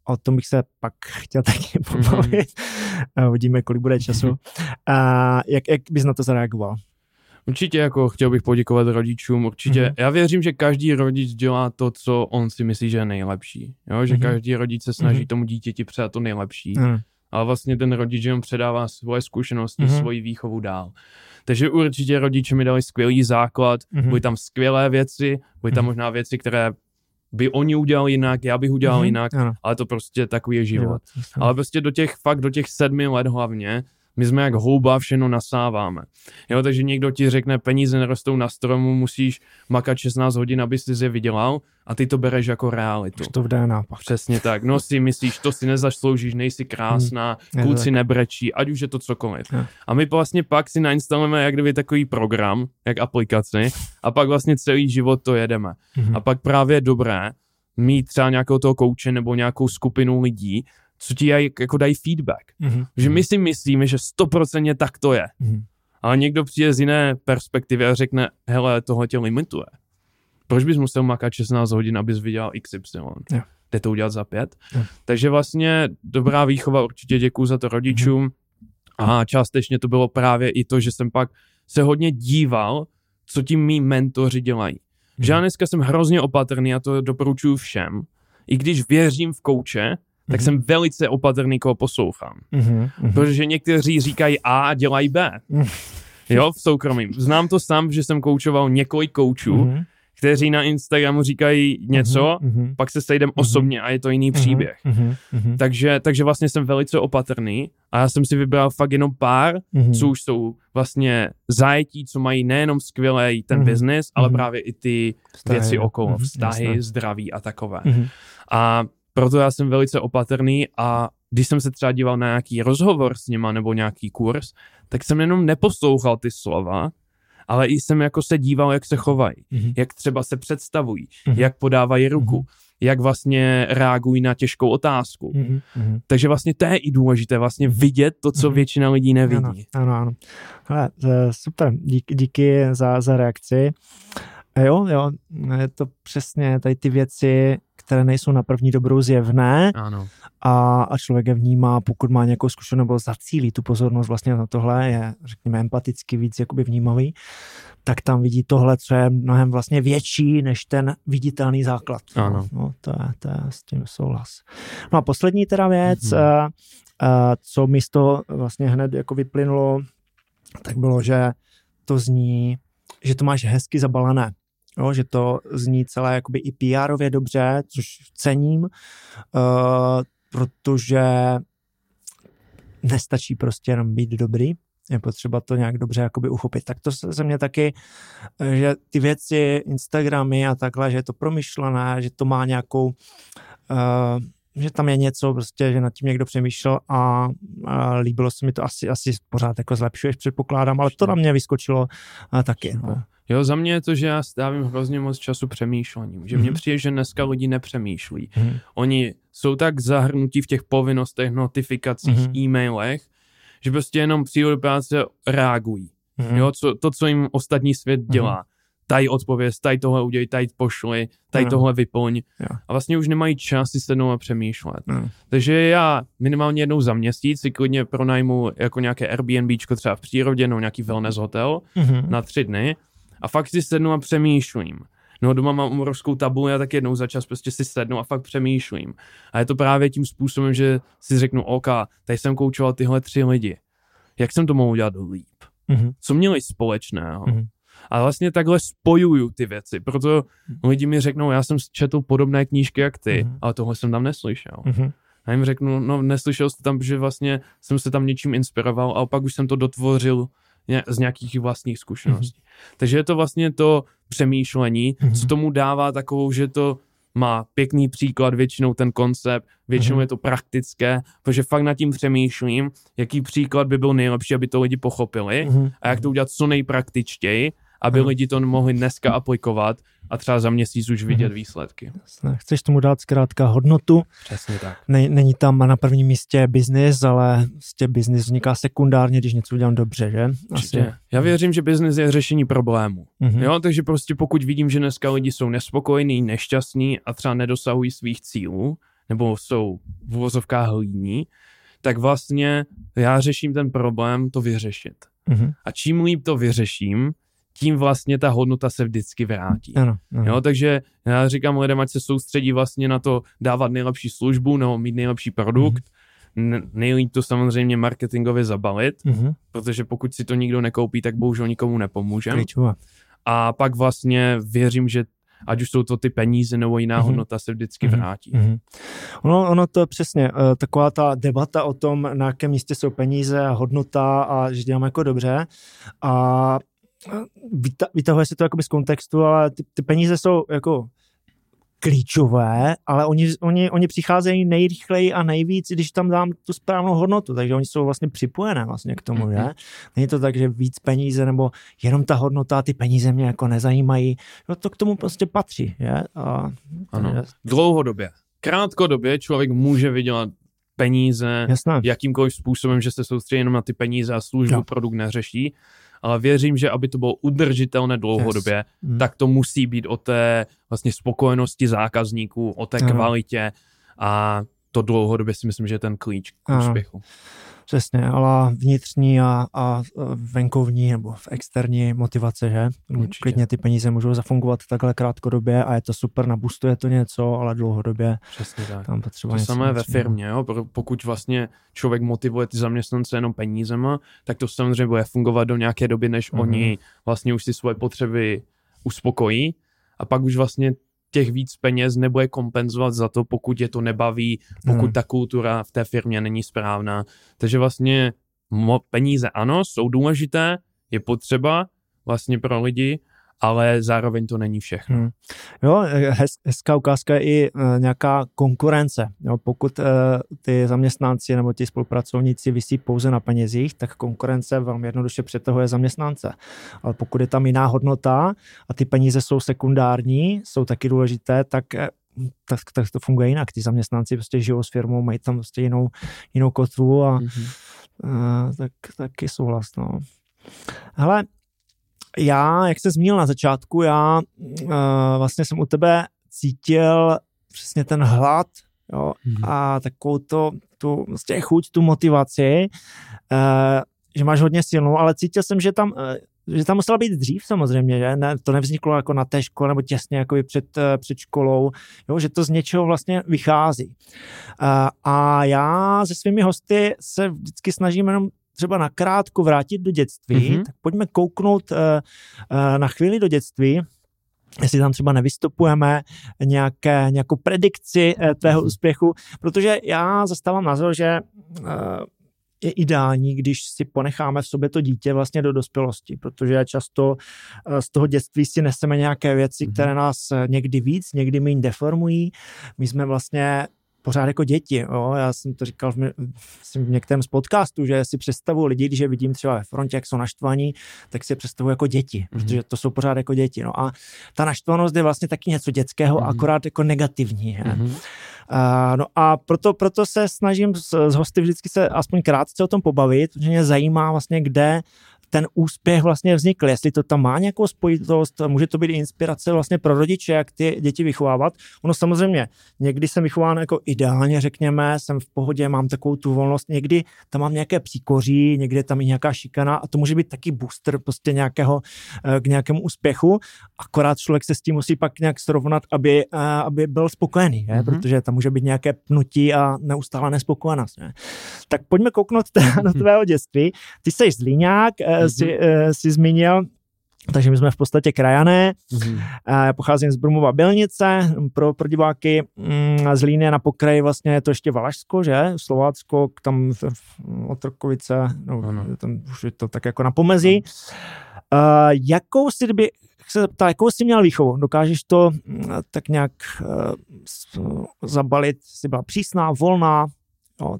o tom bych se pak chtěl taky [laughs] pobavit. Uh, uvidíme, kolik bude času. Uh, jak, jak bys na to zareagoval? Určitě jako chtěl bych poděkovat rodičům, určitě. Mhm. Mm-hmm. Já věřím, že každý rodič dělá to, co on si myslí, že je nejlepší. Jo? Že Mhm. mm-hmm. každý rodič se snaží Mhm. mm-hmm. tomu dítěti předat to nejlepší. Hmm. Ale vlastně ten rodič jenom předává svoje zkušenosti, Mhm. mm-hmm. svoji výchovu dál. Takže určitě rodiče mi dali skvělý základ, Mhm. mm-hmm. byly tam skvělé věci, byly tam Mhm. možná věci, které by oni udělali jinak, já bych udělal Mhm. jinak, Ano, ale to prostě takový je život. život. Ale prostě do těch, fakt do těch sedmi let hlavně, my jsme jak houba všechno nasáváme. Jo, takže někdo ti řekne, peníze nerostou na stromu, musíš makat 16 hodin, aby si je vydělal a ty to bereš jako realitu. Už to v DNA pak. Přesně tak. No si myslíš, to si nezasloužíš, nejsi krásná, to kluci nebrečí, ať už je to cokoliv. Jo. A my vlastně pak si nainstalujeme jak kdyby takový program, jak aplikaci a pak vlastně celý život to jedeme. Mhm. A pak právě je dobré mít třeba nějakého toho kouče nebo nějakou skupinu lidí, co ti jaj- jako dají feedback. Mhm. Že my si myslíme, že stoprocentně tak to je. Mhm. Ale někdo přijde z jiné perspektivy a řekne, hele, tohle tě limituje. Proč bys musel makat 16 hodin, abys viděl XY? Jo. Jde to udělat za pět? Jo. Takže vlastně dobrá výchova, určitě děkuju za to rodičům. Mhm. A částečně to bylo právě i to, že jsem pak se hodně díval, co ti mý mentoři dělají. Že já dneska jsem hrozně opatrný a to doporučuji všem. I když věřím v kouče, tak jsem velice opatrný, koho poslouchám. Mhm. Mhm. Protože někteří říkají A a dělají B. Jo, v soukromí. Znám to sám, že jsem koučoval několik koučů, Mhm. kteří na Instagramu říkají něco, Mhm. pak se sejdem osobně a je to jiný příběh. Mhm. Mhm. Takže, takže vlastně jsem velice opatrný a já jsem si vybral fakt jenom pár, Mhm. co už jsou vlastně zajetí, co mají nejenom skvělý ten Mhm. business, ale Mhm. právě i ty Vztahy, věci okolo, vztahy, Jasné. zdraví a takové. Mhm. A proto já jsem velice opatrný a když jsem se třeba díval na nějaký rozhovor s nima nebo nějaký kurz, tak jsem jenom neposlouchal ty slova, ale i jsem jako se díval, jak se chovají, Mhm. jak třeba se představují, Mhm. jak podávají ruku, jak vlastně reagují na těžkou otázku. Mhm. Mhm. Takže vlastně to je i důležité, vlastně vidět to, co Mhm. většina lidí Ano, nevidí. ano, ano. Hele, eh, super, díky, díky za, za reakci. A jo, jo, je to přesně tady ty věci, které nejsou na první dobrou zjevné Ano. a, a člověk je vnímá, pokud má nějakou zkušenost nebo zacílí tu pozornost vlastně na tohle, je, řekněme, empaticky víc jakoby vnímavý, tak tam vidí tohle, co je mnohem vlastně větší než ten viditelný základ. Ano. No, to je, to je s tím souhlas. No a poslední teda věc, Mhm. mm-hmm. uh, co mi z toho vlastně hned jako vyplynulo, tak bylo, že to zní, že to máš hezky zabalené. Jo, že to zní celé jakoby i PR-ově dobře, což cením, uh, protože nestačí prostě jenom být dobrý, je potřeba to nějak dobře jakoby uchopit. Tak to se, mě taky, že ty věci, Instagramy a takhle, že je to promyšlené, že to má nějakou, uh, že tam je něco prostě, že nad tím někdo přemýšlel a, a líbilo se mi to asi, asi pořád jako zlepšuješ, předpokládám, ale to na mě vyskočilo uh, taky. No. Jo, za mě je to, že já strávím hrozně moc času přemýšlením. Že mně Mhm. přijde, že dneska lidi nepřemýšlí. Mhm. Oni jsou tak zahrnutí v těch povinnostech, notifikacích, Mhm. e-mailech, že prostě jenom přijdou do práce, reagují. Mhm. Jo, co, to, co jim ostatní svět dělá. Tady odpověz, tady tohle udělej, tady pošli, tady Ano. tohle vyplň. Jo. A vlastně už nemají čas si sednout a přemýšlet. Mhm. Takže já minimálně jednou za měsíc si klidně pronajmu jako nějaké Airbnbčko třeba v přírodě nebo nějaký wellness hotel Mhm. na tři dny a fakt si sednu a přemýšlím. No doma mám obrovskou tabuli a tak jednou za čas prostě si sednu a fakt přemýšlím. A je to právě tím způsobem, že si řeknu, OK, tady jsem koučoval tyhle tři lidi. Jak jsem to mohl udělat líp? Mhm. Co měli společného? Mhm. A vlastně takhle spojuju ty věci, proto lidi mi řeknou, já jsem četl podobné knížky jak ty, Mhm. ale tohle jsem tam neslyšel. Mhm. A jim řeknu, no neslyšel jste tam, že vlastně jsem se tam něčím inspiroval a pak už jsem to dotvořil z nějakých vlastních zkušeností. Takže je to vlastně to přemýšlení, Mhm. co tomu dává takovou, že to má pěkný příklad, většinou ten koncept, většinou Mhm. je to praktické, protože fakt nad tím přemýšlím, jaký příklad by byl nejlepší, aby to lidi pochopili Mhm. a jak to udělat co nejpraktičtěji, aby Aha. lidi to mohli dneska aplikovat a třeba za měsíc už vidět Mhm. výsledky. Jasné. Chceš tomu dát zkrátka hodnotu, Přesně tak. Ne, není tam na prvním místě biznis, ale prostě biznis vzniká sekundárně, když něco udělám dobře, že? Určitě. Já věřím, že biznis je řešení problému. Mhm. Jo, takže prostě pokud vidím, že dneska lidi jsou nespokojení, nešťastní a třeba nedosahují svých cílů, nebo jsou v uvozovkách hlíní, tak vlastně já řeším ten problém to vyřešit. Mhm. A čím líp to vyřeším, tím vlastně ta hodnota se vždycky vrátí. Ano, ano. Jo, takže já říkám lidem, ať se soustředí vlastně na to dávat nejlepší službu nebo mít nejlepší produkt. Mm-hmm. Nejlíp to samozřejmě marketingově zabalit, Mhm. protože pokud si to nikdo nekoupí, tak bohužel nikomu. Klíčová. A pak vlastně věřím, že ať už jsou to ty peníze nebo jiná Mhm. hodnota se vždycky Mhm. vrátí. Mhm. Ono, ono to je přesně uh, taková ta debata o tom, na jakém místě jsou peníze a hodnota a že děláme jako dobře a eh, vyta- vytahuje se to jakoby z kontextu, ale ty, ty peníze jsou jako klíčové, ale oni, oni, oni přicházejí nejrychleji a nejvíc, když tam dám tu správnou hodnotu, takže oni jsou vlastně připojené vlastně k tomu, Mhm. že? Není to tak, že víc peníze nebo jenom ta hodnota, ty peníze mě jako nezajímají, no to k tomu prostě patří, že? A, Ano. takže- Dlouhodobě. Krátkodobě člověk může vydělat peníze Jasné. jakýmkoliv způsobem, že se soustředí jenom na ty peníze a službu, Jo. produkt neřeší, ale věřím, že aby to bylo udržitelné dlouhodobě, Mm. tak to musí být o té vlastně spokojenosti zákazníků, o té Ano. kvalitě a to dlouhodobě si myslím, že je ten klíč k Ano. Přesně, ale vnitřní a, a venkovní nebo v externí motivace, že? Určitě. Klidně ty peníze můžou zafungovat takhle krátkodobě a je to super, nabustuje to něco, ale dlouhodobě Přesně tak. tam potřeba to něco samé ve firmě, jo? pokud vlastně člověk motivuje ty zaměstnance jenom penízema, tak to samozřejmě bude fungovat do nějaké doby, než Mhm. mm-hmm. oni vlastně už si svoje potřeby uspokojí a pak už vlastně těch víc peněz nebude kompenzovat za to, pokud je to nebaví, pokud Hmm. ta kultura v té firmě není správná. Takže vlastně mo- peníze ano, jsou důležité, je potřeba vlastně pro lidi, ale zároveň to není všechno. Hmm. Jo, hez, hezká ukázka je i e, nějaká konkurence. Jo, pokud e, ty zaměstnanci nebo ti spolupracovníci vysí pouze na penězích, tak konkurence velmi jednoduše přetahuje zaměstnance. Ale pokud je tam jiná hodnota a ty peníze jsou sekundární, jsou taky důležité, tak e, tak, tak to funguje jinak. Ty zaměstnanci prostě žijou s firmou, mají tam prostě jinou, jinou kotvu a Mm-hmm. Uh, tak taky souhlas, no. Hele, já, jak jsi zmínil na začátku, já uh, vlastně jsem u tebe cítil přesně ten hlad, jo, Mhm. a takovou to, tu vlastně chuť, tu motivaci, uh, že máš hodně silnou, ale cítil jsem, že tam, uh, že tam musela být dřív samozřejmě, že ne, to nevzniklo jako na té škole nebo těsně jako před, uh, před školou, jo, že to z něčeho vlastně vychází. Uh, a já se svými hosty se vždycky snažím jenom třeba na krátko vrátit do dětství, Mhm. mm-hmm. tak pojďme kouknout uh, uh, na chvíli do dětství, jestli tam třeba nevystupujeme nějaké, nějakou predikci uh, tvého Mhm. úspěchu, protože já zastávám názor, že uh, je ideální, když si ponecháme v sobě to dítě vlastně do dospělosti, protože často z toho dětství si neseme nějaké věci, Mhm. které nás někdy víc, někdy méně deformují. My jsme vlastně pořád jako děti. Jo? Já jsem to říkal v, v některém z podcastů, že si představuji lidi, když je vidím třeba ve frontě, jak jsou naštvaní, tak si je představuji jako děti, Mhm. mm-hmm. protože to jsou pořád jako děti. No a ta naštvanost je vlastně taky něco dětského, Mhm. mm-hmm. akorát jako negativní. Mm-hmm. Uh, no a proto, proto se snažím s, s hosty vždycky se aspoň krátce o tom pobavit, protože mě zajímá vlastně, kde ten úspěch vlastně vznikl, jestli to tam má nějakou spojitost, může to být inspirace vlastně pro rodiče, jak ty děti vychovávat. Ono samozřejmě, někdy jsem vychován jako ideálně, řekněme, jsem v pohodě, mám takovou tu volnost, někdy tam mám nějaké příkoří, někdy je tam i nějaká šikana a to může být taky booster prostě nějakého, eh, k nějakému úspěchu, akorát člověk se s tím musí pak nějak srovnat, aby, eh, aby byl spokojený, mm-hmm. protože tam může být nějaké pnutí a neustále nespokojenost. Ne? Tak pojďme kouknout [laughs] do [laughs] tvého dětství. Ty jsi zlíňák, mm-hmm. si, si zmínil, takže my jsme v podstatě krajané. Mm-hmm. Já pocházím z Brumova Bělnice, pro, pro diváky mm, z Líny na pokraji vlastně je to ještě Valašsko, že? Slovácko, tam v, v Otrokovice, no, tam už je to tak jako na pomezí. Uh, jakou si, kdyby se zeptal, jakou jsi měl výchovu? Dokážeš to uh, tak nějak uh, zabalit? Jsi byla přísná, volná? Jo.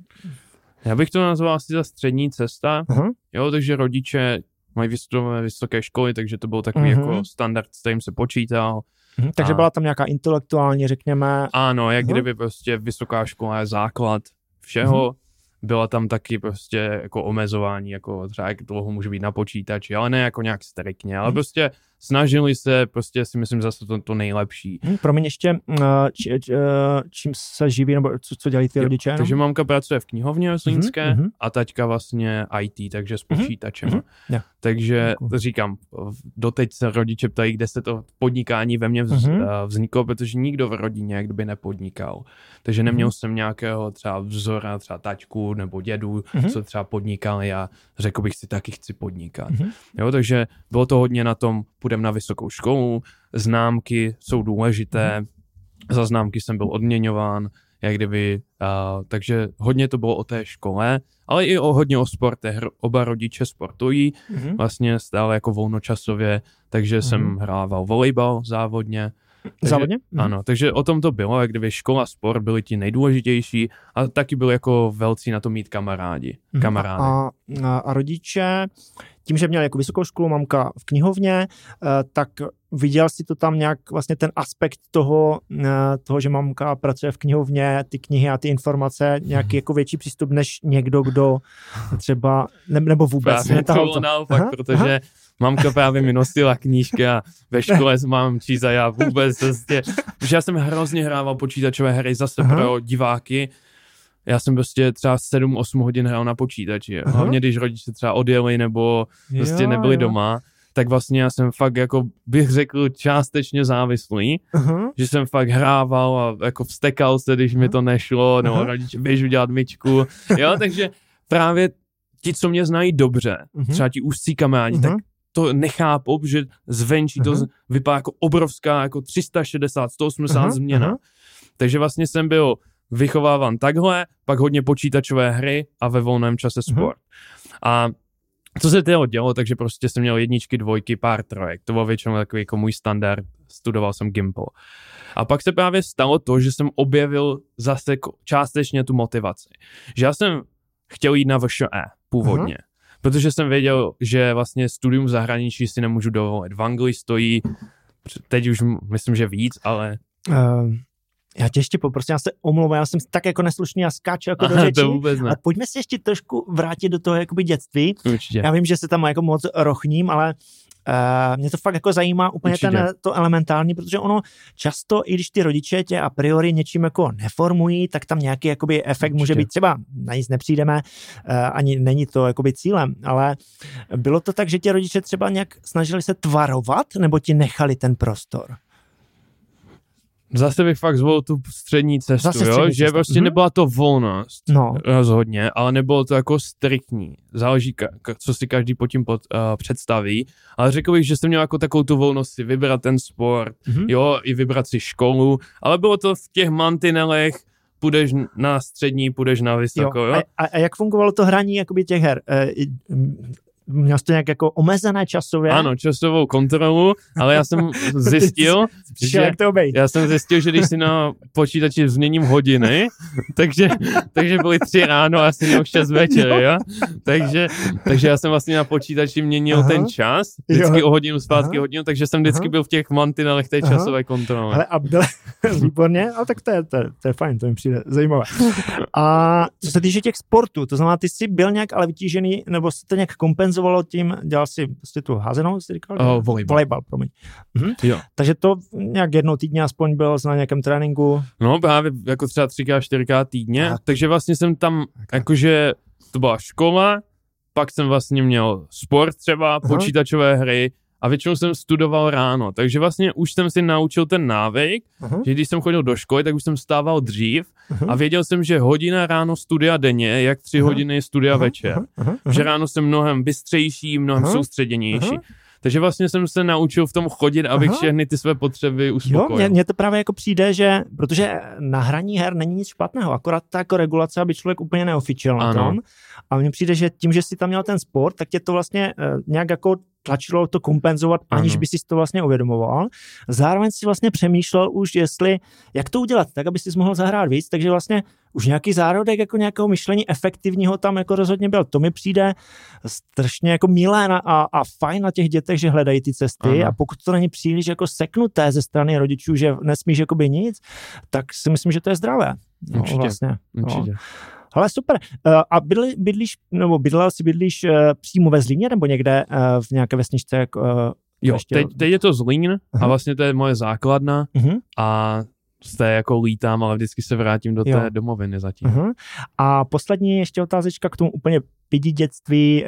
Já bych to nazval asi za střední cesta, uh-huh. jo, takže rodiče mají vystudované vysoké školy, takže to byl takový uh-huh. jako standard, s kterým se počítal. Uh-huh. Takže a... byla tam nějaká intelektuální, řekněme. Ano, jak uh-huh. kdyby prostě vysoká škola je základ všeho. Uh-huh. Byla tam taky prostě jako omezování, jako třeba jak dlouho může být na počítači, ale ne jako nějak striktně, ale uh-huh. prostě snažili se, prostě si myslím zase to, to nejlepší. Hmm, promiň ještě, či, či, čím se živí, nebo co, co dělají ty jo, rodiče? Takže mamka pracuje v knihovně Zlínské uh-huh, uh-huh. a taťka vlastně IT, takže s počítačem. Uh-huh. Yeah. Takže uh-huh. říkám, doteď se rodiče ptají, kde se to podnikání ve mně vz, uh-huh. vzniklo, protože nikdo v rodině jak by nepodnikal. Takže neměl uh-huh. jsem nějakého třeba vzora, třeba taťku nebo dědu, uh-huh. co třeba podnikali a řekl bych si, taky chci podnikat. Uh-huh. Jo, takže bylo to hodně na tom, půjdeme na vysokou školu, známky jsou důležité, mm. za známky jsem byl odměňován, jak kdyby, uh, takže hodně to bylo o té škole, ale i o hodně o sportech, oba rodiče sportují, mm. vlastně stále jako volnočasově, takže mm. jsem hrával volejbal závodně. Takže, závodně? Mm. Ano, takže o tom to bylo, jak kdyby škola, sport byly ti nejdůležitější a taky byl jako velcí na to mít kamarádi, mm. kamarády. A, a, a rodiče, tím, že měl jako vysokou školu, mamka v knihovně, tak viděl si to tam nějak vlastně ten aspekt toho, toho, že mamka pracuje v knihovně, ty knihy a ty informace, nějaký jako větší přístup než někdo, kdo třeba, ne, nebo vůbec Právě to bylo naopak, aha, protože aha. mamka právě mi nosila knížky a ve [laughs] škole mám číst a já vůbec prostě, protože já jsem hrozně hrával počítačové hry zase aha. pro diváky, já jsem prostě třeba 7-8 hodin hrál na počítači. Aha. Hlavně když rodiče třeba odjeli nebo prostě Jo, nebyli jo. doma, tak vlastně já jsem fakt jako bych řekl částečně závislý, Aha. že jsem fakt hrával a jako vstekal se, když mi to nešlo, nebo Aha. rodiče běžu dělat myčku, jo, [laughs] takže právě ti, co mě znají dobře, Mhm. třeba ti úzcí kamarádi, tak Mhm. to nechápou, že zvenčí to Aha. z- vypadá jako obrovská, jako 360, 180 Aha, změna. aha. Takže vlastně jsem byl vychováván takhle, pak hodně počítačové hry a ve volném čase Mhm. sport. A co se toho dělo, takže prostě jsem měl jedničky, dvojky, pár trojek. To bylo většinou takový jako můj standard. Studoval jsem Gimple. A pak se právě stalo to, že jsem objevil zase částečně tu motivaci. Že já jsem chtěl jít na VŠE původně. Protože jsem věděl, že vlastně studium v zahraničí si nemůžu dovolit. V Anglii stojí, teď už myslím, že víc, ale Uh, já tě ještě poprosím, já se omlouvám, já jsem tak jako neslušný a skáču jako do Aha, řeči. to vůbec ne. A pojďme se ještě trošku vrátit do toho jakoby dětství. Určitě. Já vím, že se tam jako moc rochním, ale uh, mě to fakt jako zajímá úplně Určitě. ten, to elementární, protože ono často, i když ty rodiče tě a priori něčím jako neformují, tak tam nějaký jakoby efekt Určitě. může být třeba, na nic nepřijdeme, uh, ani není to jakoby cílem, ale bylo to tak, že tě rodiče třeba nějak snažili se tvarovat, nebo ti nechali ten prostor? Zase bych fakt zvolil tu střední cestu, Zase jo? že prostě Mhm. nebyla to volnost, No, rozhodně, ale nebylo to jako striktní. Záleží, ka- co si každý pod tím pod, uh, představí, ale řekl bych, že jsem měl jako takovou tu volnost si vybrat ten sport, mhm. jo, i vybrat si školu, ale bylo to v těch mantinelech, půjdeš na střední, půjdeš na vysoko, jo. A, a, a jak fungovalo to hraní jakoby těch her? E, měl jsi to nějak jako omezené časově? Ano, časovou kontrolu, ale já jsem [laughs] zjistil, Že, to obejít? Já jsem zjistil, že když si na počítači změním hodiny, takže, takže byly tři ráno a já jsem měl šest večer, Jo. jo? Takže, takže já jsem vlastně na počítači měnil Aha. ten čas, vždycky Jo. o hodinu, zpátky Aha. hodinu, takže jsem vždycky Aha. byl v těch mantinelech té Aha. časové kontroly. Ale a byl, [laughs] výborně, ale tak to je, to, je, to je fajn, to mi přijde zajímavé. A co se týče těch sportů, to znamená, ty jsi byl nějak ale vytížený, nebo se to nějak kompenzovalo tím, dělal si prostě tu házenou, jsi říkal? O, volejbal. Volejbal, promiň. Mhm. Jo. Takže to nějak jednou týdně aspoň byl na nějakém tréninku. No právě jako třeba třikrát, čtyřikrát týdně, Tak. takže vlastně jsem tam, jakože to byla škola, pak jsem vlastně měl sport třeba, Aha. počítačové hry a většinou jsem studoval ráno, takže vlastně už jsem si naučil ten návyk, Aha. že když jsem chodil do školy, tak už jsem stával dřív Aha. a věděl jsem, že hodina ráno studia denně, jak tři Aha. hodiny studia Aha, večer. aha, Že ráno jsem mnohem bystřejší, mnohem Aha. soustředěnější. Aha. Takže vlastně jsem se naučil v tom chodit, abych Aha. všechny ty své potřeby Jo, uspokojil. mně, mně to právě jako přijde, že, protože na hraní her není nic špatného, akorát ta jako regulace, aby člověk úplně neofičil na tom. A mně přijde, že tím, že jsi tam měl ten sport, tak tě to vlastně uh, nějak jako tlačilo to kompenzovat, aniž Ano. by si to vlastně uvědomoval. Zároveň si vlastně přemýšlel už, jestli, jak to udělat, tak, aby si mohl zahrát víc, takže vlastně už nějaký zárodek jako nějakého myšlení efektivního tam jako rozhodně byl. To mi přijde strašně jako milé na, a, a fajn na těch dětech, že hledají ty cesty Ano. a pokud to není příliš jako seknuté ze strany rodičů, že nesmíš jakoby nic, tak si myslím, že to je zdravé. No, Určitě. Vlastně. Určitě. No. Ale super. Uh, a bydli, bydlíš, nebo bydlel si bydlíš uh, přímo ve Zlíně nebo někde uh, v nějaké vesničce? Jak, uh, Jo, ještě- teď, teď je to Zlín a Aha. vlastně to je moje základna uh-huh, a z té jako lítám, ale vždycky se vrátím do Jo. té domoviny zatím. uh-huh. A poslední ještě otázečka k tomu úplně pidi dětství.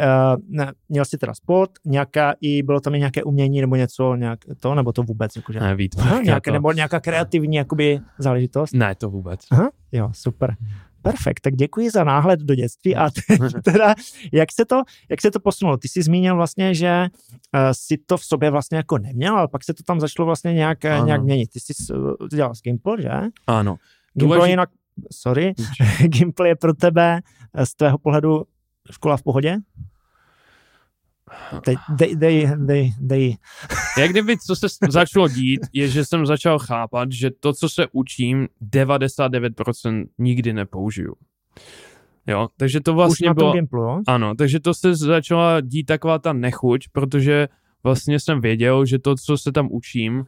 Uh, měl jsi teda sport, nějaká, i bylo tam i nějaké umění nebo něco, nějak to, nebo to vůbec? Jakože, Ne, víc. Aha, nějaké, to, nebo nějaká kreativní jakoby, záležitost? ne, to vůbec. Aha, jo, super. Perfekt, tak děkuji za náhled do dětství a [laughs] teda, jak se to, jak se to posunulo? Ty jsi zmínil vlastně, že uh, si to v sobě vlastně jako neměl, ale pak se to tam začalo vlastně nějak, eh, Ano. nějak měnit. Ty jsi uh, dělal s Gimple, že? Ano. Gimple Důležit- je jinak, sorry, [laughs] Gimple je pro tebe eh, z tvého pohledu škola v pohodě? Dej, dej, dej, dej, dej. Jak kdyby, co se začalo dít, je, že jsem začal chápat, že to, co se učím, 99% nikdy nepoužiju. Jo, takže to Už vlastně tom bylo... Gimplu, jo? Ano, takže to se začala dít taková ta nechuť, protože vlastně jsem věděl, že to, co se tam učím,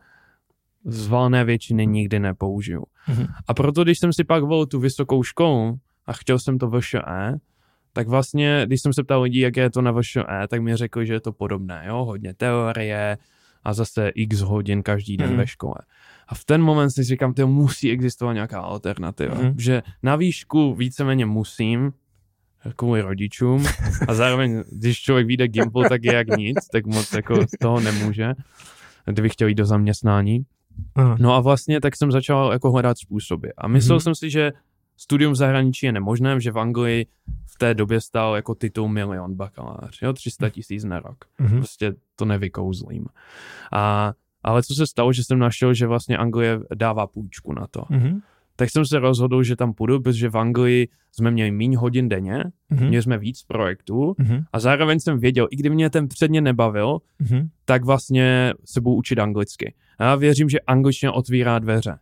z valné většiny nikdy nepoužiju. Mhm. A proto, když jsem si pak volil tu vysokou školu a chtěl jsem to VŠE, tak vlastně, když jsem se ptal lidí, jak je to na VŠE, tak mi řekli, že je to podobné, jo, hodně teorie, a zase x hodin každý den Mhm. ve škole. A v ten moment si říkám, to musí existovat nějaká alternativa. Mhm. Že na výšku víceméně musím, kvůli rodičům a zároveň, když člověk vyjde Gimple, tak je jak nic, tak moc jako z toho nemůže, kdybych chtěl jít do zaměstnání. Aha. No a vlastně tak jsem začal jako hledat způsoby. A myslel Mhm. jsem si, že studium v zahraničí je nemožné, že v Anglii v té době stál jako titul milion bakalář, jo, 300 tisíc na rok. Mhm. Prostě to nevykouzlím. A, ale co se stalo, že jsem našel, že vlastně Anglie dává půjčku na to. Mhm. Tak jsem se rozhodl, že tam půjdu, protože v Anglii jsme měli méně hodin denně, Mhm. měli jsme víc projektů Mhm. a zároveň jsem věděl, i kdyby mě ten předně nebavil, Mhm. tak vlastně se budu učit anglicky. A já věřím, že angličtina otvírá dveře.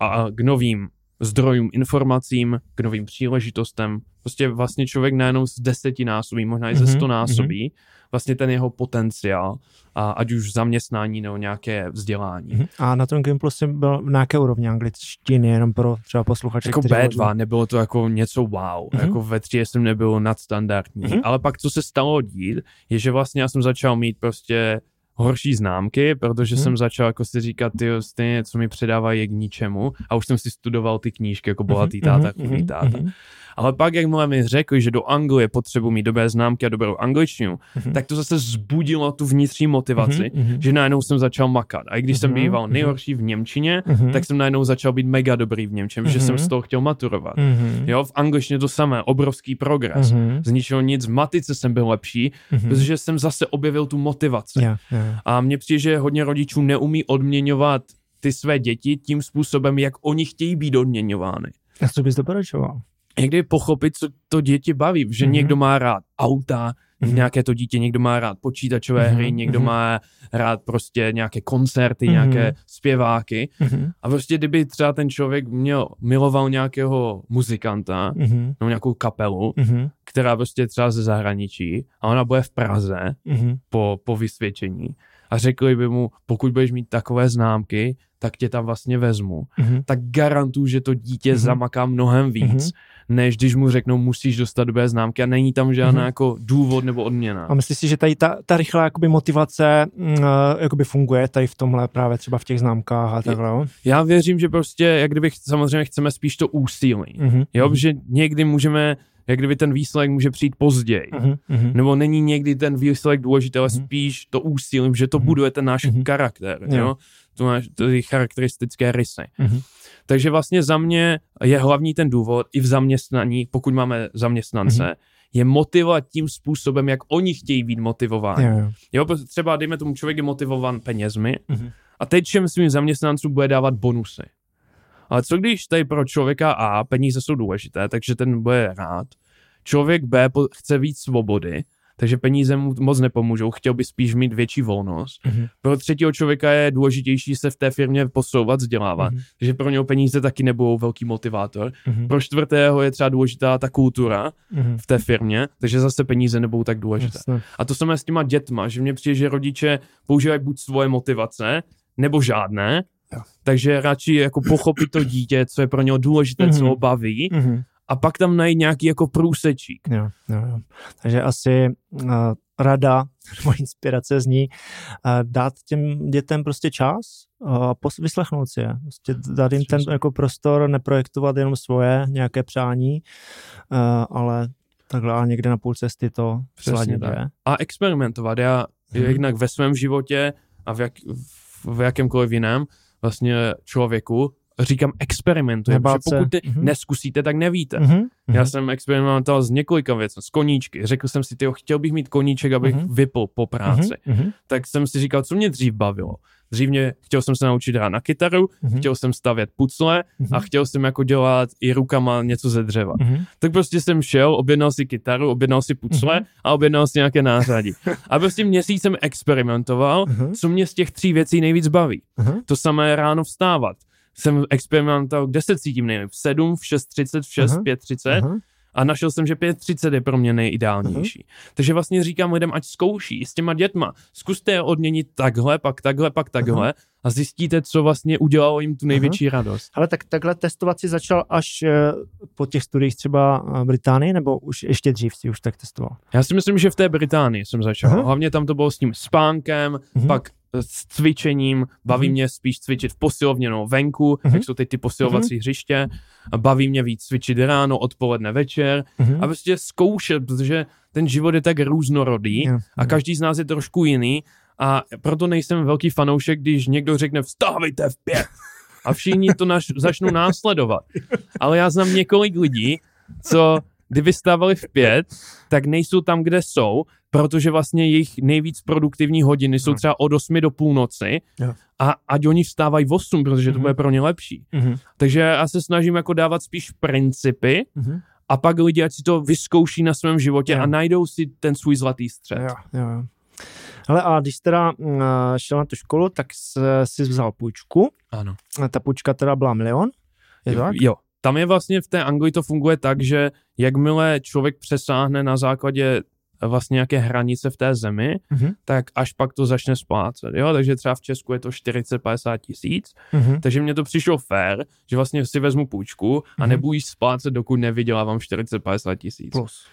A k novým zdrojům informacím, k novým příležitostem. Prostě vlastně člověk najednou z desetinásobí, možná i ze Mhm, stonásobí, vlastně ten jeho potenciál, a ať už zaměstnání nebo nějaké vzdělání. Mhm. A na tom Gimplu jsi byl na nějaké úrovni angličtiny, jenom pro třeba posluchače, Jako kteří B2, možná- nebylo to jako něco wow, Mhm. jako ve třídě jsem nebyl nadstandardní, Mhm. ale pak co se stalo dít, je, že vlastně já jsem začal mít prostě horší známky, protože Mhm. jsem začal jako si říkat, ty stejně, co mi předávají je k ničemu a už jsem si studoval ty knížky jako bohatý táta, Mhm, chudý mhm, táta. mhm. Ale pak, jakmile mi řekli, že do Anglie potřebuji mít dobré známky a dobrou angličtinu, Mhm. tak to zase zbudilo tu vnitřní motivaci, Mhm, mhm. že najednou jsem začal makat. A i když jsem Mhm, býval mhm. nejhorší v Němčině, Mhm. tak jsem najednou začal být mega dobrý v Němčině, že jsem Mhm. z toho chtěl maturovat. Mhm. Jo, v angličtině to samé, obrovský progres. Mhm. Z ničeho nic, v matice jsem byl lepší, Mhm. protože jsem zase objevil tu motivaci. Jo, jo. A mně přijde, že hodně rodičů neumí odměňovat ty své děti tím způsobem, jak oni chtějí být odměňovány. A co bys doporučoval? Někdy pochopit, co to děti baví, že Mhm. někdo má rád auta, Mhm. nějaké to dítě, někdo má rád počítačové Mhm, hry, někdo mhm. má rád prostě nějaké koncerty, Mhm. nějaké zpěváky. Mhm. A prostě kdyby třeba ten člověk měl, miloval nějakého muzikanta, Mhm. nebo nějakou kapelu, Mhm. která prostě třeba ze zahraničí a ona bude v Praze Mhm. po, po vysvědčení a řekli by mu, pokud budeš mít takové známky, tak tě tam vlastně vezmu. Mhm. Tak garantuju, že to dítě Mhm. zamaká mnohem víc, než když mu řeknou, musíš dostat dobré známky a není tam žádná Mhm. jako důvod nebo odměna. A myslíš si, že tady ta, ta rychlá jakoby motivace eh, jakoby funguje tady v tomhle právě třeba v těch známkách a takhle, jo? Já věřím, že prostě, jak kdyby samozřejmě chceme spíš to úsilí. Mhm. Jo, že někdy můžeme, jak kdyby ten výsledek může přijít později. Mhm. Mhm. Nebo není někdy ten výsledek důležitý, ale Mhm. spíš to úsilím, že to Mhm. buduje ten náš Mhm. charakter, Jo. jo? To máš ty charakteristické rysy. Mhm. Takže vlastně za mě je hlavní ten důvod i v zaměstnaní, pokud máme zaměstnance, Mhm. je motivovat tím způsobem, jak oni chtějí být motivováni. Jo, jo. Třeba dejme tomu, člověk je motivovan penězmi Mhm. a teď všem svým zaměstnancům bude dávat bonusy. Ale co když tady pro člověka A peníze jsou důležité, takže ten bude rád. Člověk B chce víc svobody, takže peníze mu moc nepomůžou, chtěl by spíš mít větší volnost. Mhm. Pro třetího člověka je důležitější se v té firmě posouvat, vzdělávat, Mhm. takže pro něho peníze taky nebudou velký motivátor. Mhm. Pro čtvrtého je třeba důležitá ta kultura Mhm. v té firmě, takže zase peníze nebudou tak důležité. Jasně. A to samé s těma dětma, že mně přijde, že rodiče používají buď svoje motivace, nebo žádné, Jo. takže radši jako pochopit to dítě, co je pro něho důležité, co Mhm. ho baví, Mhm. A pak tam najít nějaký jako průsečík. Jo, jo, jo. Takže asi uh, rada, [laughs] nebo inspirace zní uh, dát těm dětem prostě čas a pos- vyslechnout si je. Prostě dát jim ten jako prostor, neprojektovat jenom svoje nějaké přání, uh, ale takhle a někde na půl cesty to Přesně tak. je. A experimentovat. Já Mhm. jednak ve svém životě a v, jak, v jakémkoliv jiném vlastně člověku říkám experimentuje, Nebát protože pokud ty Mhm. neskusíte, tak nevíte. Mhm, Já mhm. jsem experimentoval s několika věcmi, s koníčky. Řekl jsem si, tyjo, chtěl bych mít koníček, abych Mhm. vypl po práci. Mhm, mhm, Tak jsem si říkal, co mě dřív bavilo. Dřív mě, chtěl jsem se naučit hrát na kytaru, mhm, chtěl jsem stavět pucle mhm, a chtěl jsem jako dělat i rukama něco ze dřeva. mhm. Tak prostě jsem šel, objednal si kytaru, objednal si pucle Mhm. a objednal si nějaké nářadí. A prostě měsíc jsem experimentoval, Mhm. co mě z těch tří věcí nejvíc baví. Mhm. To samé ráno vstávat. Jsem experimentoval, kde se cítím nejlíp. V 7, v 6.30, v 6, Aha. 5.30 Aha. a našel jsem, že 5.30 je pro mě nejideálnější. Takže vlastně říkám lidem, ať zkouší s těma dětma. Zkuste je odměnit takhle, pak takhle, pak takhle a zjistíte, co vlastně udělalo jim tu největší radost. Ale tak takhle testovat si začal až eh, po těch studiích třeba v Británii, nebo už ještě dřív si už tak testoval? Já si myslím, že v té Británii jsem začal. Aha. Hlavně tam to bylo s tím spánkem, Mhm. pak s cvičením, baví Mhm. mě spíš cvičit v posilovně, no venku, Mhm. jak jsou teď ty posilovací hřiště, a baví mě víc cvičit ráno, odpoledne, večer Mhm. a prostě zkoušet, protože ten život je tak různorodý Jo, a jo. každý z nás je trošku jiný a proto nejsem velký fanoušek, když někdo řekne vstávejte v pět a všichni to naš, začnou následovat. [laughs] Ale já znám několik lidí, co kdyby stávali v pět, tak nejsou tam, kde jsou, protože vlastně jejich nejvíc produktivní hodiny jsou Hmm. třeba od 8 do půlnoci a ať oni vstávají v 8, protože to Mhm. bude pro ně lepší. Mhm. Takže já se snažím jako dávat spíš principy Mhm. a pak lidi, ať si to vyzkouší na svém životě a najdou si ten svůj zlatý střed. Jo, jo, jo. Hele, a když teda mm, šel na tu školu, tak s- si vzal půjčku. Ano. A ta půjčka teda byla milion. Je to tak? Jo. Tam je vlastně v té Anglii to funguje tak, že jakmile člověk přesáhne na základě vlastně nějaké hranice v té zemi, Mhm. tak až pak to začne splácet. Jo? Takže třeba v Česku je to 40-50 tisíc, Mhm. takže mně to přišlo fér, že vlastně si vezmu půjčku a Mhm. nebudu splácet, dokud nevydělávám 40-50 tisíc. Plus.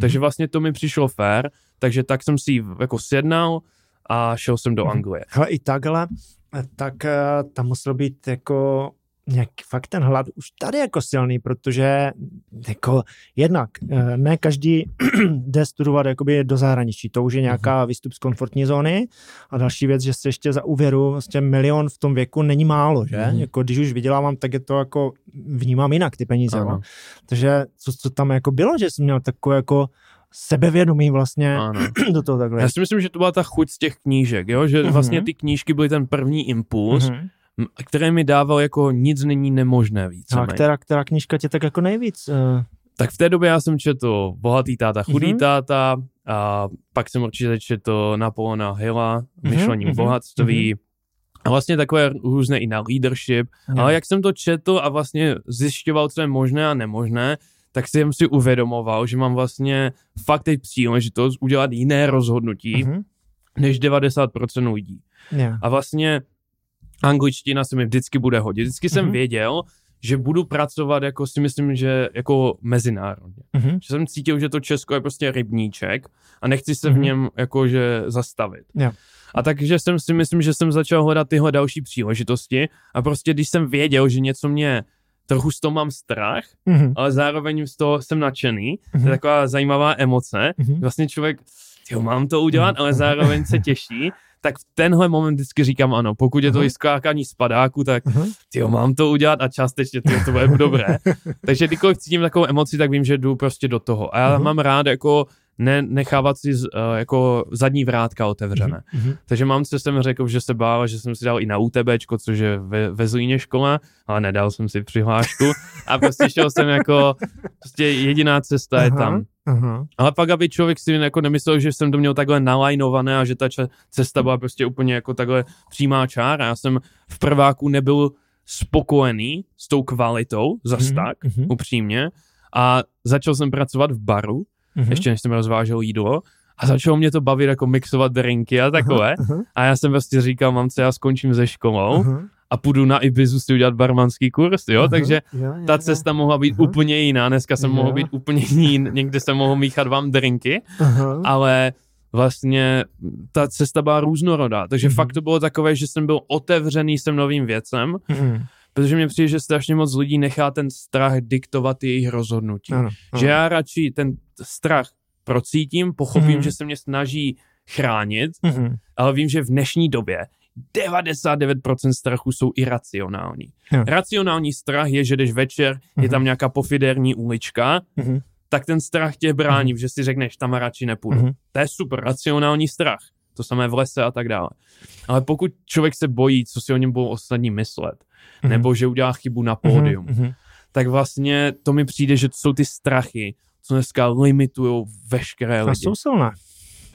Takže vlastně to mi přišlo fér, takže tak jsem si ji jako sjednal a šel jsem do Mhm. Anglie. Hele, i takhle, tak eh, tam musel být jako nějak fakt ten hlad už tady jako silný, protože jako jednak eh, ne každý [clears throat] jde studovat jakoby do zahraničí, to už je nějaká výstup z komfortní zóny a další věc, že se ještě za úvěru vlastně milion v tom věku není málo, že? Mhm. Jako když už vydělávám, tak je to jako vnímám jinak ty peníze, no. Takže co, co tam jako bylo, že jsi měl takové jako sebevědomí vlastně Ano. [clears throat] do toho takhle. Já si myslím, že to byla ta chuť z těch knížek, jo? že Mhm. vlastně ty knížky byly ten první impuls, Mhm. Který mi dával jako nic není nemožné víc. A která, která knížka tě tak jako nejvíc? Uh, Tak v té době já jsem četl Bohatý táta, chudý Mhm. táta a pak jsem určitě četl Napoleona Hilla, Mhm, Myšlení mhm, v bohatství a vlastně takové různé i na leadership. Ale jak jsem to četl a vlastně zjišťoval, co je možné a nemožné, tak jsem si uvědomoval, že mám vlastně fakt teď příležitost udělat jiné rozhodnutí Mhm. než 90% lidí. Yeah. A vlastně angličtina se mi vždycky bude hodit. Vždycky jsem Mhm. věděl, že budu pracovat jako si myslím, že jako mezinárodně. Mhm. Že jsem cítil, že to Česko je prostě rybníček a nechci se v Mhm. něm jakože zastavit. Jo. A takže jsem si myslím, že jsem začal hledat tyhle další příležitosti a prostě když jsem věděl, že něco mě trochu z toho mám strach, Mhm. ale zároveň z toho jsem nadšený, to Mhm. je taková zajímavá emoce, Mhm. vlastně člověk, jo, mám to udělat, ale zároveň se těší, tak v tenhle moment vždycky říkám ano, pokud je to i skákání z padáku, tak Mhm. jo, mám to udělat a částečně to, to bude dobré. [laughs] Takže kdykoliv cítím takovou emoci, tak vím, že jdu prostě do toho. A já Mhm. mám rád jako ne, nechávat si z, uh, jako zadní vrátka otevřené. Mhm. Takže mám se jsem řekl, že se bál, že jsem si dal i na UTBčko, což je ve, ve Zlíně škola, ale nedal jsem si přihlášku a prostě šel jsem jako, prostě jediná cesta je Aha. tam. Aha. Ale pak, aby člověk si jako nemyslel, že jsem to měl takhle nalajnované a že ta če- cesta byla prostě úplně jako takhle přímá čára. Já jsem v prváku nebyl spokojený s tou kvalitou, zas Mhm, tak, mhm. upřímně. A začal jsem pracovat v baru, Mhm. ještě než jsem rozvážel jídlo. A začalo mě to bavit jako mixovat drinky a takové. Aha. A já jsem prostě říkal, mám co, já skončím ze školou Aha. a půjdu na Ibizu si udělat barmanský kurz, jo? Aha. Takže Jo, jo, ta jo. cesta mohla být Aha. úplně jiná. Dneska jsem Jo. mohl být úplně jiný, někde jsem mohl míchat vám drinky, Aha. ale vlastně ta cesta byla různorodá. Takže Mhm. fakt to bylo takové, že jsem byl otevřený sem novým věcem, Mhm. Protože mě přijde, že strašně moc lidí nechá ten strach diktovat jejich rozhodnutí. Ano, ano. Že já radši ten strach procítím, pochopím, Mhm. že se mě snaží chránit, Mhm. ale vím, že v dnešní době 99% strachu jsou iracionální. Jo. Racionální strach je, že jdeš večer, je Mhm. tam nějaká pofiderní ulička, Mhm. tak ten strach tě brání, že si řekneš, tam radši nepůjdu. Mhm. To je super, racionální strach. To samé v lese a tak dále. Ale pokud člověk se bojí, co si o něm budou ostatní myslet, Mhm. nebo že udělá chybu na pódium, Mhm. tak vlastně to mi přijde, že to jsou ty strachy, co dneska limitují veškeré A lidi. jsou silné.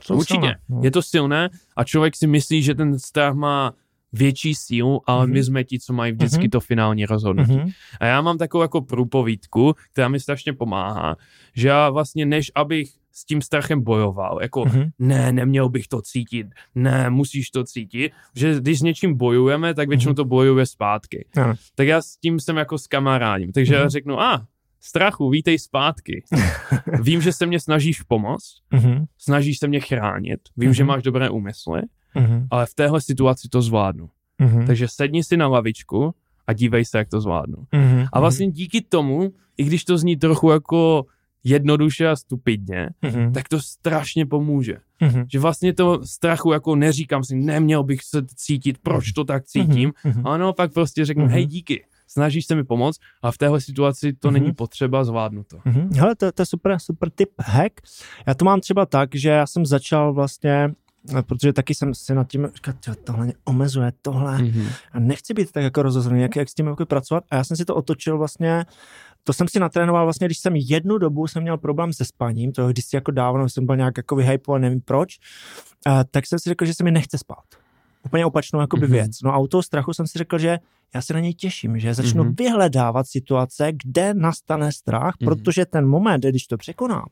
Jsou Určitě. silné. Je to silné a člověk si myslí, že ten strach má větší sílu, ale Mhm. my jsme ti, co mají vždycky Mhm. to finální rozhodnutí. Mhm. A já mám takovou jako průpovídku, která mi strašně pomáhá, že já vlastně než abych s tím strachem bojoval, jako Mhm. ne, neměl bych to cítit, ne, musíš to cítit, že když s něčím bojujeme, tak většinou Mhm. to bojuje zpátky. Ano. Tak já s tím jsem jako s kamarádím, takže já Mhm. řeknu, a, strachu, vítej zpátky. [laughs] Vím, že se mě snažíš pomoct, Mhm. snažíš se mě chránit, vím, že Mhm. máš dobré úmysly, Mhm. ale v téhle situaci to zvládnu. Mhm. Takže sedni si na lavičku a dívej se, jak to zvládnu. Mhm. A vlastně díky tomu, i když to zní trochu jako jednoduše a stupidně, Mhm. tak to strašně pomůže. Mhm. Že vlastně to strachu jako neříkám si, neměl bych se cítit, proč to tak cítím, Mhm. ale naopak prostě řeknu, Mhm. hej díky, snažíš se mi pomoct a v téhle situaci to Mhm. není potřeba, zvládnu to. Mhm. Hele, to, to je super, super tip hack. Já to mám třeba tak, že já jsem začal vlastně protože taky jsem si nad tím říkal, "Tyjo, tohle mě omezuje, tohle. Mhm. A nechci být tak jako rozhozený, jak, jak s tím jako pracovat. A já jsem si to otočil vlastně, to jsem si natrénoval vlastně, když jsem jednu dobu jsem měl problém se spaním, to když si jako dávno jsem byl nějak jako vyhypovaný, nevím proč, a, tak jsem si řekl, že se mi nechce spát. Úplně opačnou jakoby Mhm. věc. No a u toho strachu jsem si řekl, že já se na něj těším, že začnu Mhm. vyhledávat situace, kde nastane strach, Mhm. protože ten moment, když to překonám,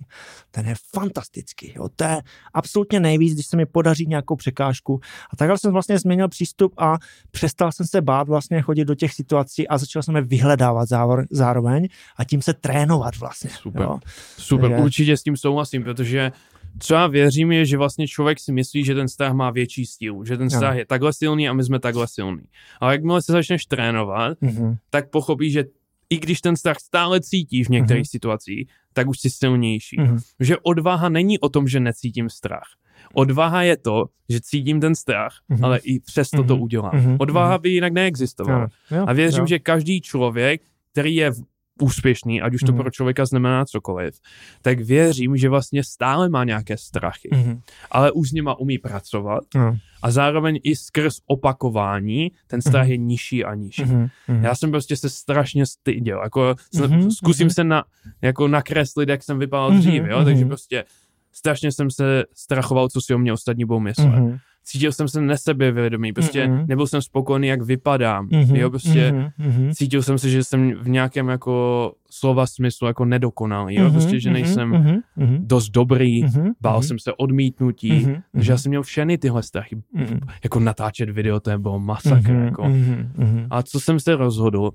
ten je fantastický. Jo. To je absolutně nejvíc, když se mi podaří nějakou překážku. A takhle jsem vlastně změnil přístup a přestal jsem se bát vlastně chodit do těch situací a začal jsem je vyhledávat závor, zároveň a tím se trénovat vlastně. Super. Jo. Super, Takže- určitě s tím souhlasím, protože co já věřím je, že vlastně člověk si myslí, že ten strach má větší sílu, že ten strach je takhle silný a my jsme takhle silný. Ale jakmile se začneš trénovat, Mhm. tak pochopíš, že i když ten strach stále cítíš v některých Mhm. situacích, tak už jsi silnější. Mhm. Že odvaha není o tom, že necítím strach. Odvaha je to, že cítím ten strach, Mhm. ale i přesto to Mhm. udělám. Mhm. Odvaha Mhm. by jinak neexistovala. Jo, jo, A věřím, jo. že každý člověk, který je v- úspěšný, ať už to Mhm. pro člověka znamená cokoliv, tak věřím, že vlastně stále má nějaké strachy, Mhm. ale už s nima umí pracovat Jo. a zároveň i skrz opakování ten strach Mhm. je nižší a nižší. Mhm. Mhm. Já jsem prostě se strašně styděl, jako Mhm, mm-hmm, zkusím mhm. se na, jako nakreslit, jak jsem vypadal Mhm, dřív, jo, mhm. takže prostě strašně jsem se strachoval, co si o mě ostatní budou myslet. Mhm. Cítil jsem se nesebevědomý, prostě Mhm. nebyl jsem spokojený, jak vypadám, Mhm. jo, prostě Mhm. Mhm. cítil jsem se, že jsem v nějakém jako slova smyslu jako nedokonalý, jo, Mhm. prostě, že nejsem Mhm. Mhm. dost dobrý, Mhm. bál jsem se odmítnutí, Mhm. že já jsem měl všechny tyhle strachy, Mhm. jako natáčet video, to je bylo masakr, Mhm. jako. Mhm. Mhm. A co jsem se rozhodl,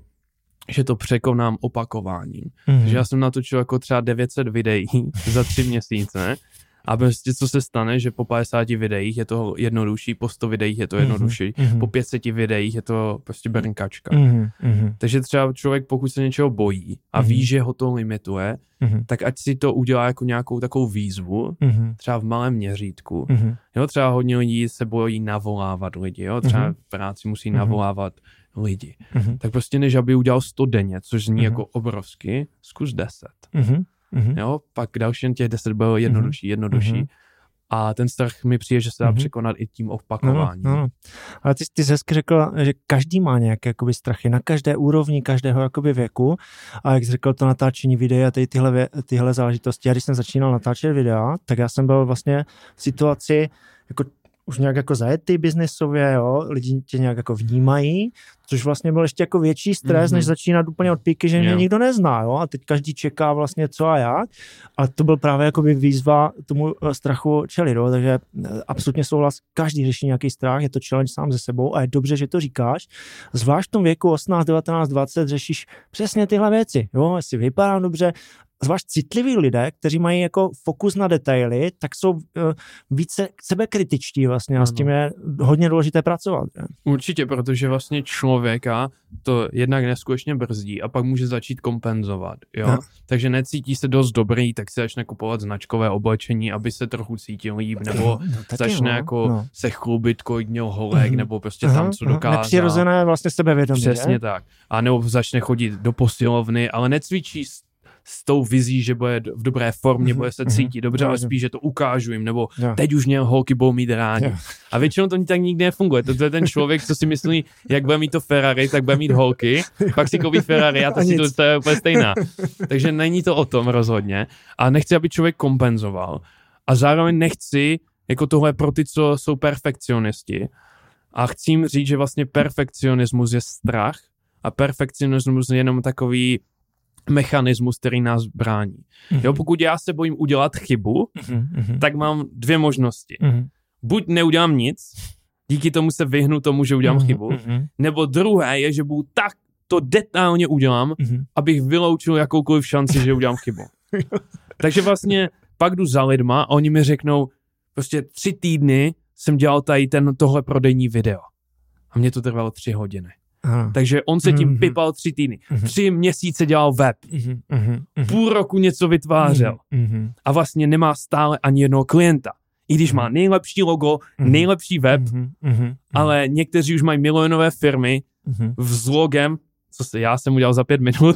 že to překonám opakováním. Mhm. Že já jsem natočil jako třeba 900 videí [laughs] za tři měsíce a prostě co se stane, že po 50 videích je to jednodušší, po 100 videích je to jednodušší, Mhm. po 500 videích je to prostě brnkačka. Mhm. Mhm. Takže třeba člověk, pokud se něčeho bojí a Mhm. ví, že ho to limituje, Mhm. tak ať si to udělá jako nějakou takovou výzvu, Mhm. třeba v malém měřítku. Mhm. Jo, třeba hodně lidí se bojí navolávat lidi, jo, třeba Mhm. v práci musí Mhm. navolávat lidi. Mhm. Tak prostě než aby udělal 100 denně, což zní Mhm. jako obrovsky, zkus 10. Mhm. Mhm. Jo, pak další těch 10 bylo jednodušší, jednodušší. Mhm. A ten strach mi přijde, že se dá Mhm. překonat i tím No, opakováním. no, no. Ale ty, ty jsi hezky řekl, že každý má nějaké jakoby, strachy na každé úrovni, každého jakoby, věku. A jak jsi řekl, to natáčení videa a tady tyhle, vě- tyhle záležitosti. Já když jsem začínal natáčet videa, tak já jsem byl vlastně v situaci jako už nějak jako zajetý biznesově, jo, lidi tě nějak jako vnímají, což vlastně byl ještě jako větší stres, Mhm. než začínat úplně od píky, že mě Jo. nikdo nezná, jo, a teď každý čeká vlastně co a jak, a to byl právě jakoby výzva tomu eh, strachu čelit, jo, takže eh, absolutně souhlas, každý řeší nějaký strach, je to challenge sám ze sebou a je dobře, že to říkáš, zvlášť v tom věku 18, 19, 20 řešíš přesně tyhle věci, jo, jestli vypadám dobře, zvlášť citliví lidé, kteří mají jako fokus na detaily, tak jsou uh, více sebekritičtí vlastně a s tím je hodně důležité pracovat. Že? Určitě, protože vlastně člověka to jednak neskutečně brzdí a pak může začít kompenzovat, jo. No. Takže necítí se dost dobrý, tak si začne kupovat značkové oblečení, aby se trochu cítil líp, nebo no, začne no, jako no. se chlubit, kolik měl holek, Mhm. nebo prostě Aha, tam, co aha, dokázal. Nepřirozené vlastně sebevědomí. Přesně že? tak. A nebo začne chodit do posilovny, ale necvičí s, tou vizí, že bude v dobré formě, Mhm, bude se mhm. cítit dobře, ale spíš, že to ukážu jim, nebo teď už mě holky budou mít rádi. A většinou to tak nikdy nefunguje. To, je ten člověk, co si myslí, jak bude mít to Ferrari, tak bude mít holky, pak si koupí Ferrari a ta to je úplně stejná. Takže není to o tom rozhodně. A nechci, aby člověk kompenzoval. A zároveň nechci, jako tohle pro ty, co jsou perfekcionisti. A chci jim říct, že vlastně perfekcionismus je strach a perfekcionismus je jenom takový mechanismus, který nás brání. Jo, pokud já se bojím udělat chybu, Mhm, mhm, tak mám dvě možnosti. mhm, Buď neudělám nic, díky tomu se vyhnu tomu, že udělám mhm, chybu, mhm, nebo druhé je, že budu tak to detailně udělám, mhm. abych vyloučil jakoukoliv šanci, že udělám chybu. [laughs] Takže vlastně pak jdu za lidma a oni mi řeknou, prostě tři týdny jsem dělal tady ten, tohle prodejní video. A mě to trvalo tři hodiny. Takže on se tím Mhm. pipal tři týdny. Mhm. Tři měsíce dělal web. Mhm, mhm, mhm. Půl roku něco vytvářel. Mhm, A vlastně nemá stále ani jednoho klienta. I když má nejlepší logo, Mhm. nejlepší web, mhm, mhm, ale někteří už mají milionové firmy mhm, s logem, co se, já jsem udělal za pět minut,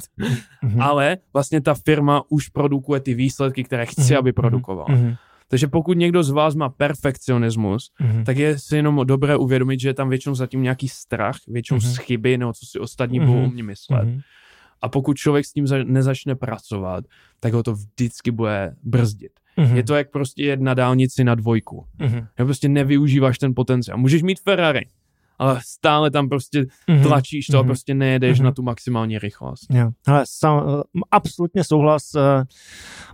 mhm. ale vlastně ta firma už produkuje ty výsledky, které chci, Mhm, aby produkovala. mhm, Takže pokud někdo z vás má perfekcionismus, mhm. tak je si jenom dobré uvědomit, že je tam většinou zatím nějaký strach, většinou Mhm. z chyby, nebo co si ostatní Mhm. budou o mě myslet. Mhm. A pokud člověk s tím za- nezačne pracovat, tak ho to vždycky bude brzdit. Mhm. Je to jak prostě jet na dálnici na dvojku. Mhm. Já prostě nevyužíváš ten potenciál. Můžeš mít Ferrari, ale stále tam prostě Mhm. tlačíš to a Mhm. prostě nejedeš Mhm. na tu maximální rychlost. Jo, ale sam, absolutně souhlas. eh,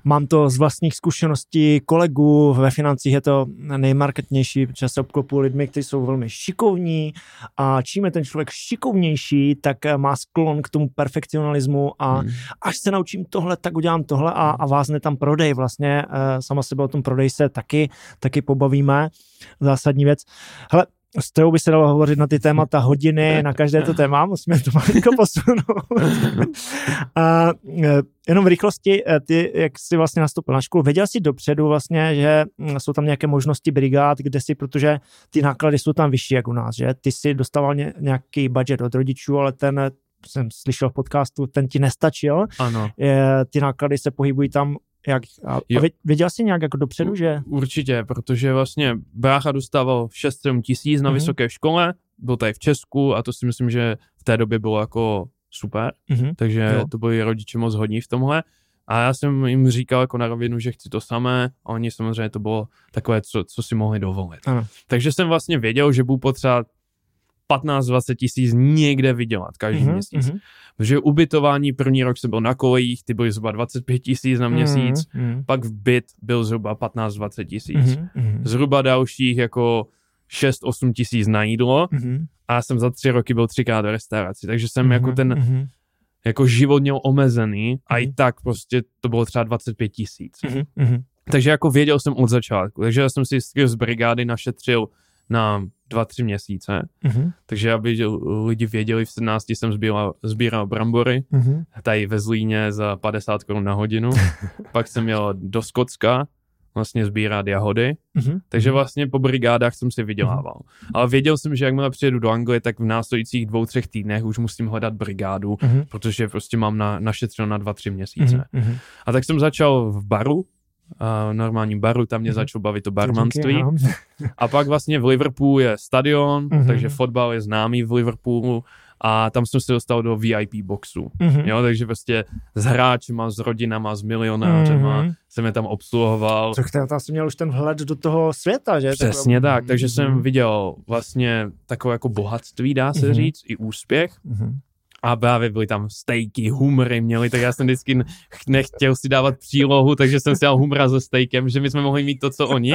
Mám to z vlastních zkušeností kolegů ve financích, je to nejmarketnější, protože se obklopu lidmi, kteří jsou velmi šikovní a čím je ten člověk šikovnější, tak eh, má sklon k tomu perfekcionalismu a Hmm. až se naučím tohle, tak udělám tohle a, a vázne tam prodej vlastně. eh, Sama sebe o tom prodej se taky, taky pobavíme. Zásadní věc. Hele, s tebou by se dalo hovořit na ty témata hodiny, na každé to téma, musíme to malinko posunout. a eh, jenom v rychlosti, eh, ty, jak jsi vlastně nastoupil na školu, věděl jsi dopředu vlastně, že hm, jsou tam nějaké možnosti brigád, kde si, protože ty náklady jsou tam vyšší jak u nás, že? Ty si dostával ně, nějaký budget od rodičů, ale ten eh, jsem slyšel v podcastu, ten ti nestačil. Ano, Je, ty náklady se pohybují tam jak, a, a Jo. vě- věděl jsi nějak jako dopředu, že? určitě, protože vlastně brácha dostával 6-7 tisíc na Mhm. vysoké škole, byl tady v Česku a to si myslím, že v té době bylo jako super, Mhm. takže Jo. to byli rodiče moc hodní v tomhle. A já jsem jim říkal jako na rovinu, že chci to samé a oni samozřejmě to bylo takové, co, co si mohli dovolit. Ano. Takže jsem vlastně věděl, že budu potřebovat 15-20 tisíc někde vydělat každý Mhm, měsíc. mhm, Protože ubytování první rok jsem byl na kolejích, ty byly zhruba 25 tisíc na měsíc, mhm, pak v byt byl zhruba 15-20 tisíc. mhm, mhm, Zhruba dalších jako 6-8 tisíc na jídlo mhm, a já jsem za tři roky byl třikrát do restauraci, takže jsem jako mhm, ten mhm, jako život měl omezený a i tak prostě to bylo třeba 25 tisíc. mhm, mhm. Takže jako věděl jsem od začátku, takže já jsem si z brigády našetřil na dva, tři měsíce. Mhm, Takže aby lidi věděli, v 17 jsem sbíral, sbíral brambory, mhm, tady ve Zlíně za 50 korun na hodinu. [laughs] Pak jsem jel do Skotska vlastně sbírat jahody, mhm. takže vlastně po brigádách jsem si vydělával. Ale věděl jsem, že jakmile přijedu do Anglie, tak v následujících dvou, třech týdnech už musím hledat brigádu, Mhm, protože prostě mám na, našetřeno na dva, tři měsíce. mhm, mhm. A tak jsem začal v baru, a normálním baru, tam mě Mhm. začalo bavit to barmanství. A pak vlastně v Liverpoolu je stadion, Mhm. takže fotbal je známý v Liverpoolu a tam jsem se dostal do VIP boxu. Mhm. Jo, takže prostě s hráčema, s rodinama, s milionářema Mhm. jsem je tam obsluhoval. Tak tam jsi měl už ten vhled do toho světa, že? Přesně tak, takže jsem Mhm. viděl vlastně takové jako bohatství, dá se Mhm. říct, i úspěch. Mhm. A právě byly tam stejky, humry měli, tak já jsem vždycky nechtěl si dávat přílohu, takže jsem si dal humra se stejkem, že my jsme mohli mít to, co oni.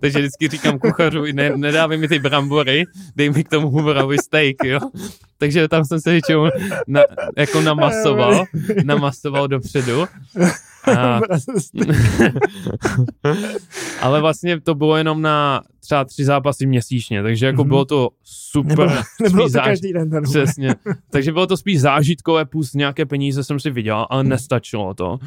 Takže vždycky říkám kuchařovi, ne, nedávej mi ty brambory, dej mi k tomu humorovi steak, jo. Takže tam jsem se většinou na, jako namasoval, [laughs] namasoval dopředu. A, [laughs] [laughs] ale vlastně to bylo jenom na třeba tři zápasy měsíčně, takže jako Mhm. bylo to super. Nebylo, nebylo to záž- každý den. Ten Přesně. Takže bylo to spíš zážitkové, plus nějaké peníze jsem si vydělal, ale nestačilo to.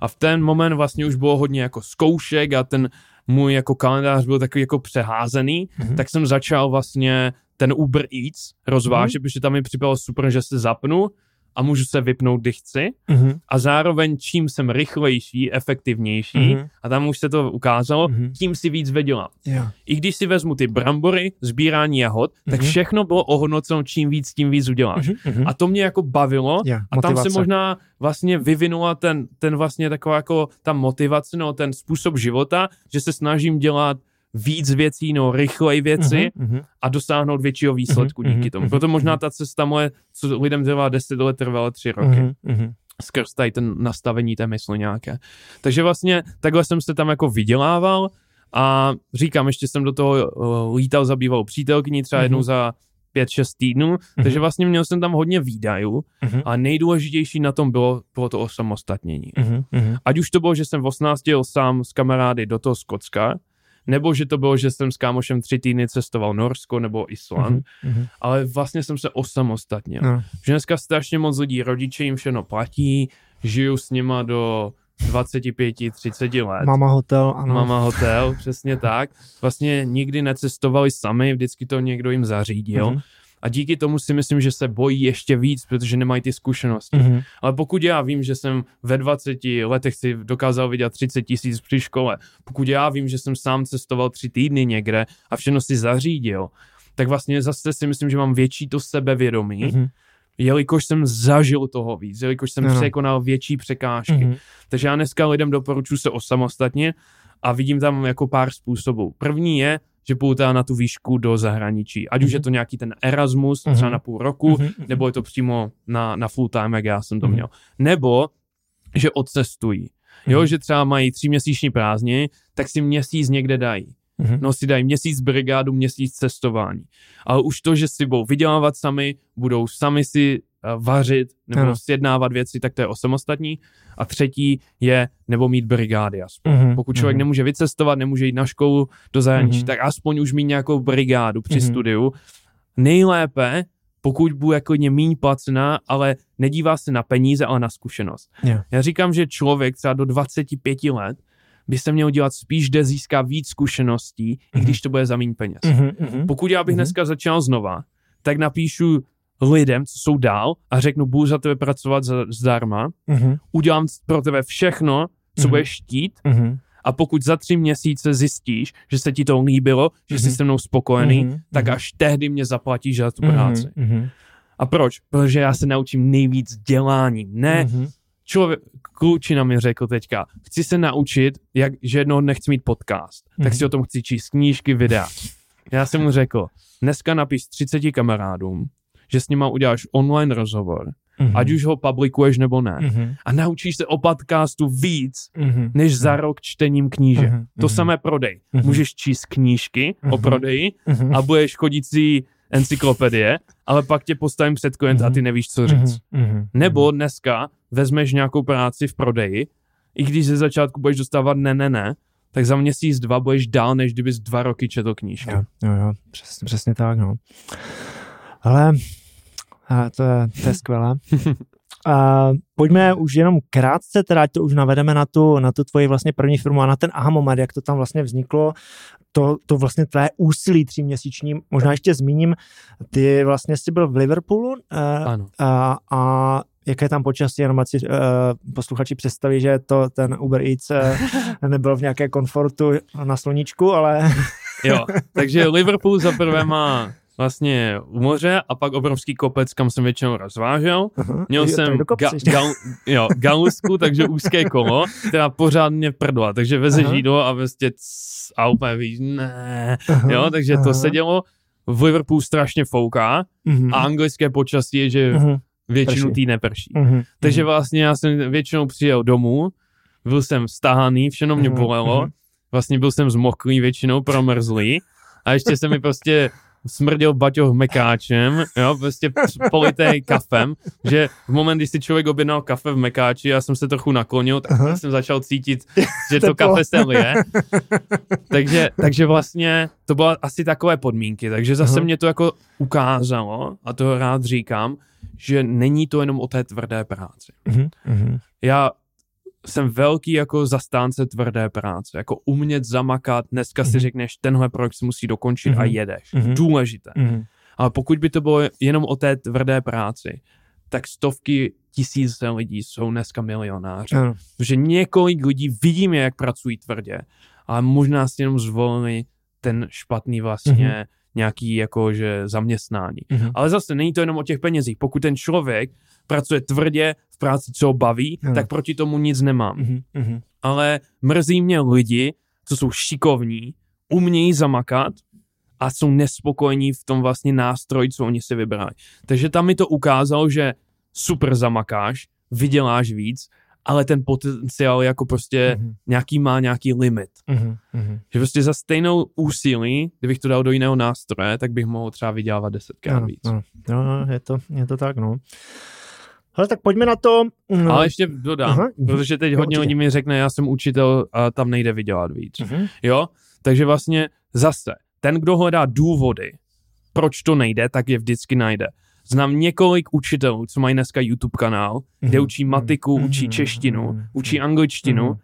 A v ten moment vlastně už bylo hodně jako zkoušek a ten můj jako kalendář byl takový jako přeházený, Mhm. tak jsem začal vlastně ten Uber Eats rozvážet, protože tam mi připadalo super, že se zapnu a můžu se vypnout, kdy chci. Mhm. A zároveň čím jsem rychlejší, efektivnější, Mhm. a tam už se to ukázalo, Mhm. tím si víc vydělám. Jo. I když si vezmu ty brambory, sbírání jahod, tak Mhm. všechno bylo ohodnoceno, čím víc, tím víc uděláš. Mhm. Mhm. A to mě jako bavilo Jo, a tam se motivace. možná vlastně vyvinula ten, ten vlastně taková jako ta motivace, no ten způsob života, že se snažím dělat víc věcí, no rychlej věci. Mhm. a dosáhnout většího výsledku Mhm, díky tomu. Proto možná ta cesta moje, co lidem trvá 10 let, trvala 3 roky. Mhm. Skrz tady ten nastavení té mysli nějaké. Takže vlastně takhle jsem se tam jako vydělával a říkám, ještě jsem do toho uh, lítal za bývalou přítelkyni třeba Mhm. jednou za 5-6 týdnů, takže vlastně měl jsem tam hodně výdajů Mhm. a nejdůležitější na tom bylo, bylo to osamostatnění. Mhm. Mhm. Ať už to bylo, že jsem v 18 jel sám s kamarády do toho Skotska, nebo že to bylo, že jsem s kámošem tři týdny cestoval Norsko nebo Island, Mhm. ale vlastně jsem se osamostatnil. No. Že dneska strašně moc lidí, rodiče jim všechno platí, žiju s nima do 25-30 let. Mama hotel, ano. Mama hotel, přesně tak. Vlastně nikdy necestovali sami, vždycky to někdo jim zařídil. Mhm. A díky tomu si myslím, že se bojí ještě víc, protože nemají ty zkušenosti. Mhm. Ale pokud já vím, že jsem ve 20 letech si dokázal vydělat 30 tisíc při škole, pokud já vím, že jsem sám cestoval tři týdny někde a všechno si zařídil, tak vlastně zase si myslím, že mám větší to sebevědomí, Mhm. jelikož jsem zažil toho víc, jelikož jsem Ano. překonal větší překážky. Mhm. Takže já dneska lidem doporučuji se osamostatně a vidím tam jako pár způsobů. První je, že teda na tu výšku do zahraničí. Ať už Mhm. je to nějaký ten Erasmus, třeba Mhm. na půl roku, Mhm. nebo je to přímo na, na full time, jak já jsem to Mhm. měl. Nebo, že odcestují. Jo, Mhm. že třeba mají tříměsíční prázdniny, tak si měsíc někde dají. Mhm. No si dají měsíc brigádu, měsíc cestování. Ale už to, že si budou vydělávat sami, budou sami si vařit nebo Ano. sjednávat věci, tak to je osamostatní. A třetí je nebo mít brigády aspoň. Mhm. Pokud člověk Mhm. nemůže vycestovat, nemůže jít na školu do zahraničí, Mhm. tak aspoň už mít nějakou brigádu při Mhm. studiu. Nejlépe, pokud bude jako míň placená, ale nedívá se na peníze, ale na zkušenost. Jo. Já říkám, že člověk třeba do 25 let by se měl dělat spíš, kde získá víc zkušeností, i Mhm. když to bude za méně peněz. Mhm. Mhm. Pokud já bych Mhm. dneska začal znova, tak napíšu lidem, co jsou dál a řeknu, budu za tebe pracovat za, zdarma, Mhm. udělám pro tebe všechno, co Mhm. budeš štít Mhm. a pokud za tři měsíce zjistíš, že se ti to líbilo, že jsi Mhm. se mnou spokojený, Mhm. tak až tehdy mě zaplatíš za tu práci. Mhm. A proč? Protože já se naučím nejvíc děláním. Ne, Mhm. člověk, klučina mi řekl teďka, chci se naučit, jak, že jednoho dne chci mít podcast, tak Mhm. si o tom chci číst knížky, videa. Já jsem mu řekl, dneska napiš 30 kamarádům, že s nima uděláš online rozhovor, Mhm. ať už ho publikuješ nebo ne. Mhm. A naučíš se o podcastu víc, Mhm. než za rok čtením knížek. Mhm. To Mhm. samé prodej. Mhm. Můžeš číst knížky o Mhm. prodeji Mhm. a budeš chodící encyklopedie, ale pak tě postavím před klient a ty nevíš, co říct. Mhm. Mhm. Nebo dneska vezmeš nějakou práci v prodeji, i když ze začátku budeš dostávat ne, ne, ne, tak za měsíc, dva budeš dál, než kdybys dva roky četl knížky. Jo, jo, jo, přesně, přesně tak, no. Ale a to, je, to je skvělé. [laughs] A pojďme už jenom krátce, teda ať to už navedeme na tu, na tu tvoji vlastně první firmu a na ten aha moment, jak to tam vlastně vzniklo, to, to vlastně tvé úsilí tříměsíční, možná ještě zmíním, ty vlastně jsi byl v Liverpoolu uh, Ano. a, a jaké tam počasí, jenom ať si uh, posluchači představí, že to ten Uber Eats uh, [laughs] nebyl v nějaké komfortu na sluníčku, ale Jo, takže Liverpool za prvé má vlastně u moře a pak obrovský kopec, kam jsem většinou rozvážel. Měl Jo, jsem ga, gal, jo, galusku, takže úzké kolo, která pořád mě prdla, takže vezeš Aha. jídlo a vlastně cs, a úplně víš, ne, Aha, jo, takže aha. to se dělo. V Liverpoolu strašně fouká Mhm. a anglické počasí je, že Mhm. většinu Prší. tý neprší. Mhm. Takže vlastně já jsem většinou přijel domů, byl jsem stahaný, všechno mě bolelo, mhm. vlastně byl jsem zmoklý většinou, promrzlý a ještě se mi prostě smrděl baťoh mekáčem, jo, prostě polité kafem, že v moment, kdy si člověk objednal kafe v mekáči, já jsem se trochu naklonil, tak Aha. jsem začal cítit, že [laughs] to kafe se lije. [laughs] takže, takže vlastně to bylo asi takové podmínky, takže zase Aha. mě to jako ukázalo, a to rád říkám, že není to jenom o té tvrdé práci. Mhm. Já jsem velký jako zastánce tvrdé práce, jako umět zamakat, dneska si Mhm. řekneš, tenhle projekt se musí dokončit a Mhm. jedeš. Mhm. Důležité. Mhm. Ale pokud by to bylo jenom o té tvrdé práci, tak stovky tisíce lidí jsou dneska milionáři. Ano. Protože několik lidí vidíme, jak pracují tvrdě, ale možná si jenom zvolili ten špatný vlastně Mhm. nějaký jakože zaměstnání. Mhm. Ale zase není to jenom o těch penězích. Pokud ten člověk pracuje tvrdě v práci, co ho baví, Ano. tak proti tomu nic nemám. Mhm. Mhm. Ale mrzí mě lidi, co jsou šikovní, umějí zamakat a jsou nespokojení v tom vlastně nástroji, co oni si vybrali. Takže tam mi to ukázalo, že super zamakáš, vyděláš víc, ale ten potenciál jako prostě Mhm. nějaký má nějaký limit. Mhm. Mhm. Že prostě za stejnou úsilí, kdybych to dal do jiného nástroje, tak bych mohl třeba vydělávat desetkrát Ano, víc. ano. No, no, je to, je to tak, no. Ale tak pojďme na to. No. Ale ještě dodám, Aha, protože teď hodně lidí mi řekne, já jsem učitel a tam nejde vydělat víc. Uh-huh. Jo? Takže vlastně zase, ten, kdo hledá důvody, proč to nejde, tak je vždycky najde. Znám několik učitelů, co mají dneska YouTube kanál, kde mhm. učí matiku, mhm. učí češtinu, mhm. učí angličtinu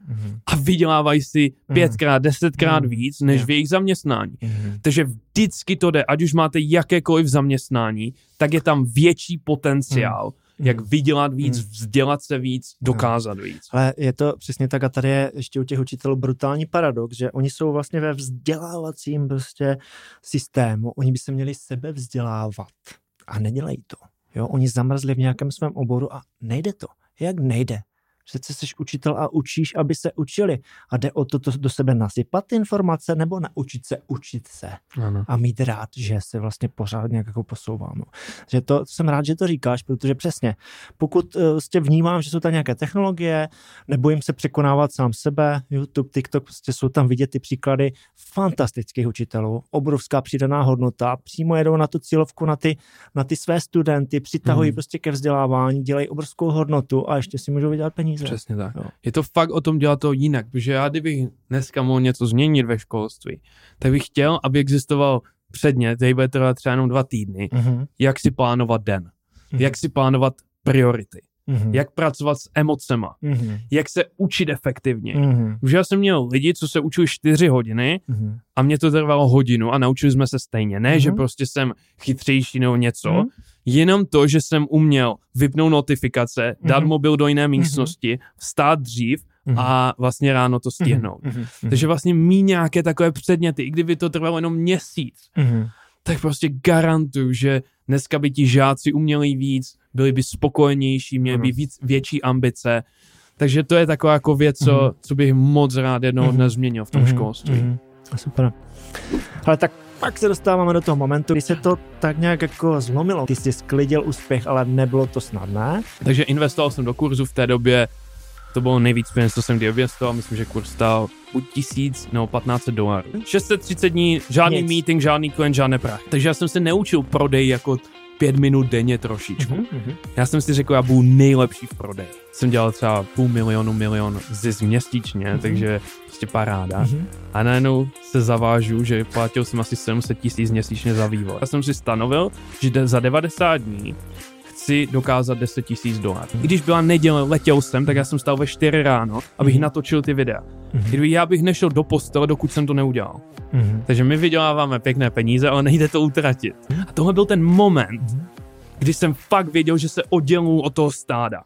a vydělávají si pětkrát, desetkrát víc, než v jejich zaměstnání. Takže vždycky to jde, ať už máte jakékoliv zaměstnání, tak je tam větší potenciál jak vydělat víc, vzdělat se víc, dokázat víc. Ale je to přesně tak a tady je ještě u těch učitelů brutální paradox, že oni jsou vlastně ve vzdělávacím prostě systému, oni by se měli sebe vzdělávat a nedělají to. Jo, oni zamrzli v nějakém svém oboru a nejde to. Jak nejde? Přece jsi učitel a učíš, aby se učili. A jde o to, to do sebe nasypat informace nebo naučit se učit se. Ano. A mít rád, že se vlastně pořád nějak jako posouvám. Že to jsem rád, že to říkáš, protože přesně, pokud prostě vnímám, že jsou tam nějaké technologie, nebojím se překonávat sám sebe, YouTube, TikTok, prostě jsou tam vidět ty příklady fantastických učitelů, obrovská přidaná hodnota, přímo jedou na tu cílovku, na ty, na ty své studenty, přitahují hmm. prostě ke vzdělávání, dělají obrovskou hodnotu a ještě si můžou vydělat peníze peníze. Přesně tak. Jo. Je to fakt o tom dělat to jinak, protože já kdybych dneska mohl něco změnit ve školství, tak bych chtěl, aby existoval předmět, který bude trvat třeba jenom dva týdny, uh-huh. jak si plánovat den, uh-huh. jak si plánovat priority, mm-hmm. jak pracovat s emocema, mm-hmm. jak se učit efektivně. Mm-hmm. Už já jsem měl lidi, co se učili čtyři hodiny mm-hmm. a mě to trvalo hodinu a naučili jsme se stejně. Ne, mm-hmm. že prostě jsem chytřejší nebo něco, mm-hmm. Jenom to, že jsem uměl vypnout notifikace, dát mm-hmm. mobil do jiné mhm. místnosti, mm-hmm. vstát dřív mm-hmm. a vlastně ráno to stihnout. Mm-hmm. Takže vlastně mít nějaké takové předměty, i kdyby to trvalo jenom měsíc, mm-hmm. tak prostě garantuju, že dneska by ti žáci uměli víc, byli by spokojenější, měli by víc, větší ambice. Takže to je taková jako věc, co, mm-hmm. co bych moc rád jednoho dne změnil v tom mm-hmm. školství. Mm-hmm. Super. Ale tak pak se dostáváme do toho momentu, kdy se to tak nějak jako zlomilo. Ty jsi sklidil úspěch, ale nebylo to snadné. Takže investoval jsem do kurzu v té době, to bylo nejvíc peněz, co jsem kdy oběstoval, myslím, že kurz stál buď tisíc nebo 1500 dolarů. 630 dní, žádný Nic. meeting, žádný klient, žádné prach. Takže já jsem se neučil prodej jako pět minut denně trošičku. Mm-hmm. Já jsem si řekl, já budu nejlepší v prodeji. Jsem dělal třeba půl milionu, milion zisk měsíčně, mm-hmm. takže prostě paráda. Mm-hmm. A najednou se zavážu, že platil jsem asi 700 tisíc měsíčně za vývoj. Já jsem si stanovil, že za 90 dní chci dokázat 10 tisíc dolarů. I když byla neděle, letěl jsem, tak já jsem stál ve 4 ráno, abych mm-hmm. natočil ty videa. Mm-hmm. Kdyby já bych nešel do postele, dokud jsem to neudělal. Mm-hmm. Takže my vyděláváme pěkné peníze, ale nejde to utratit. A tohle byl ten moment, mm-hmm. kdy jsem fakt věděl, že se oddělu od toho stáda.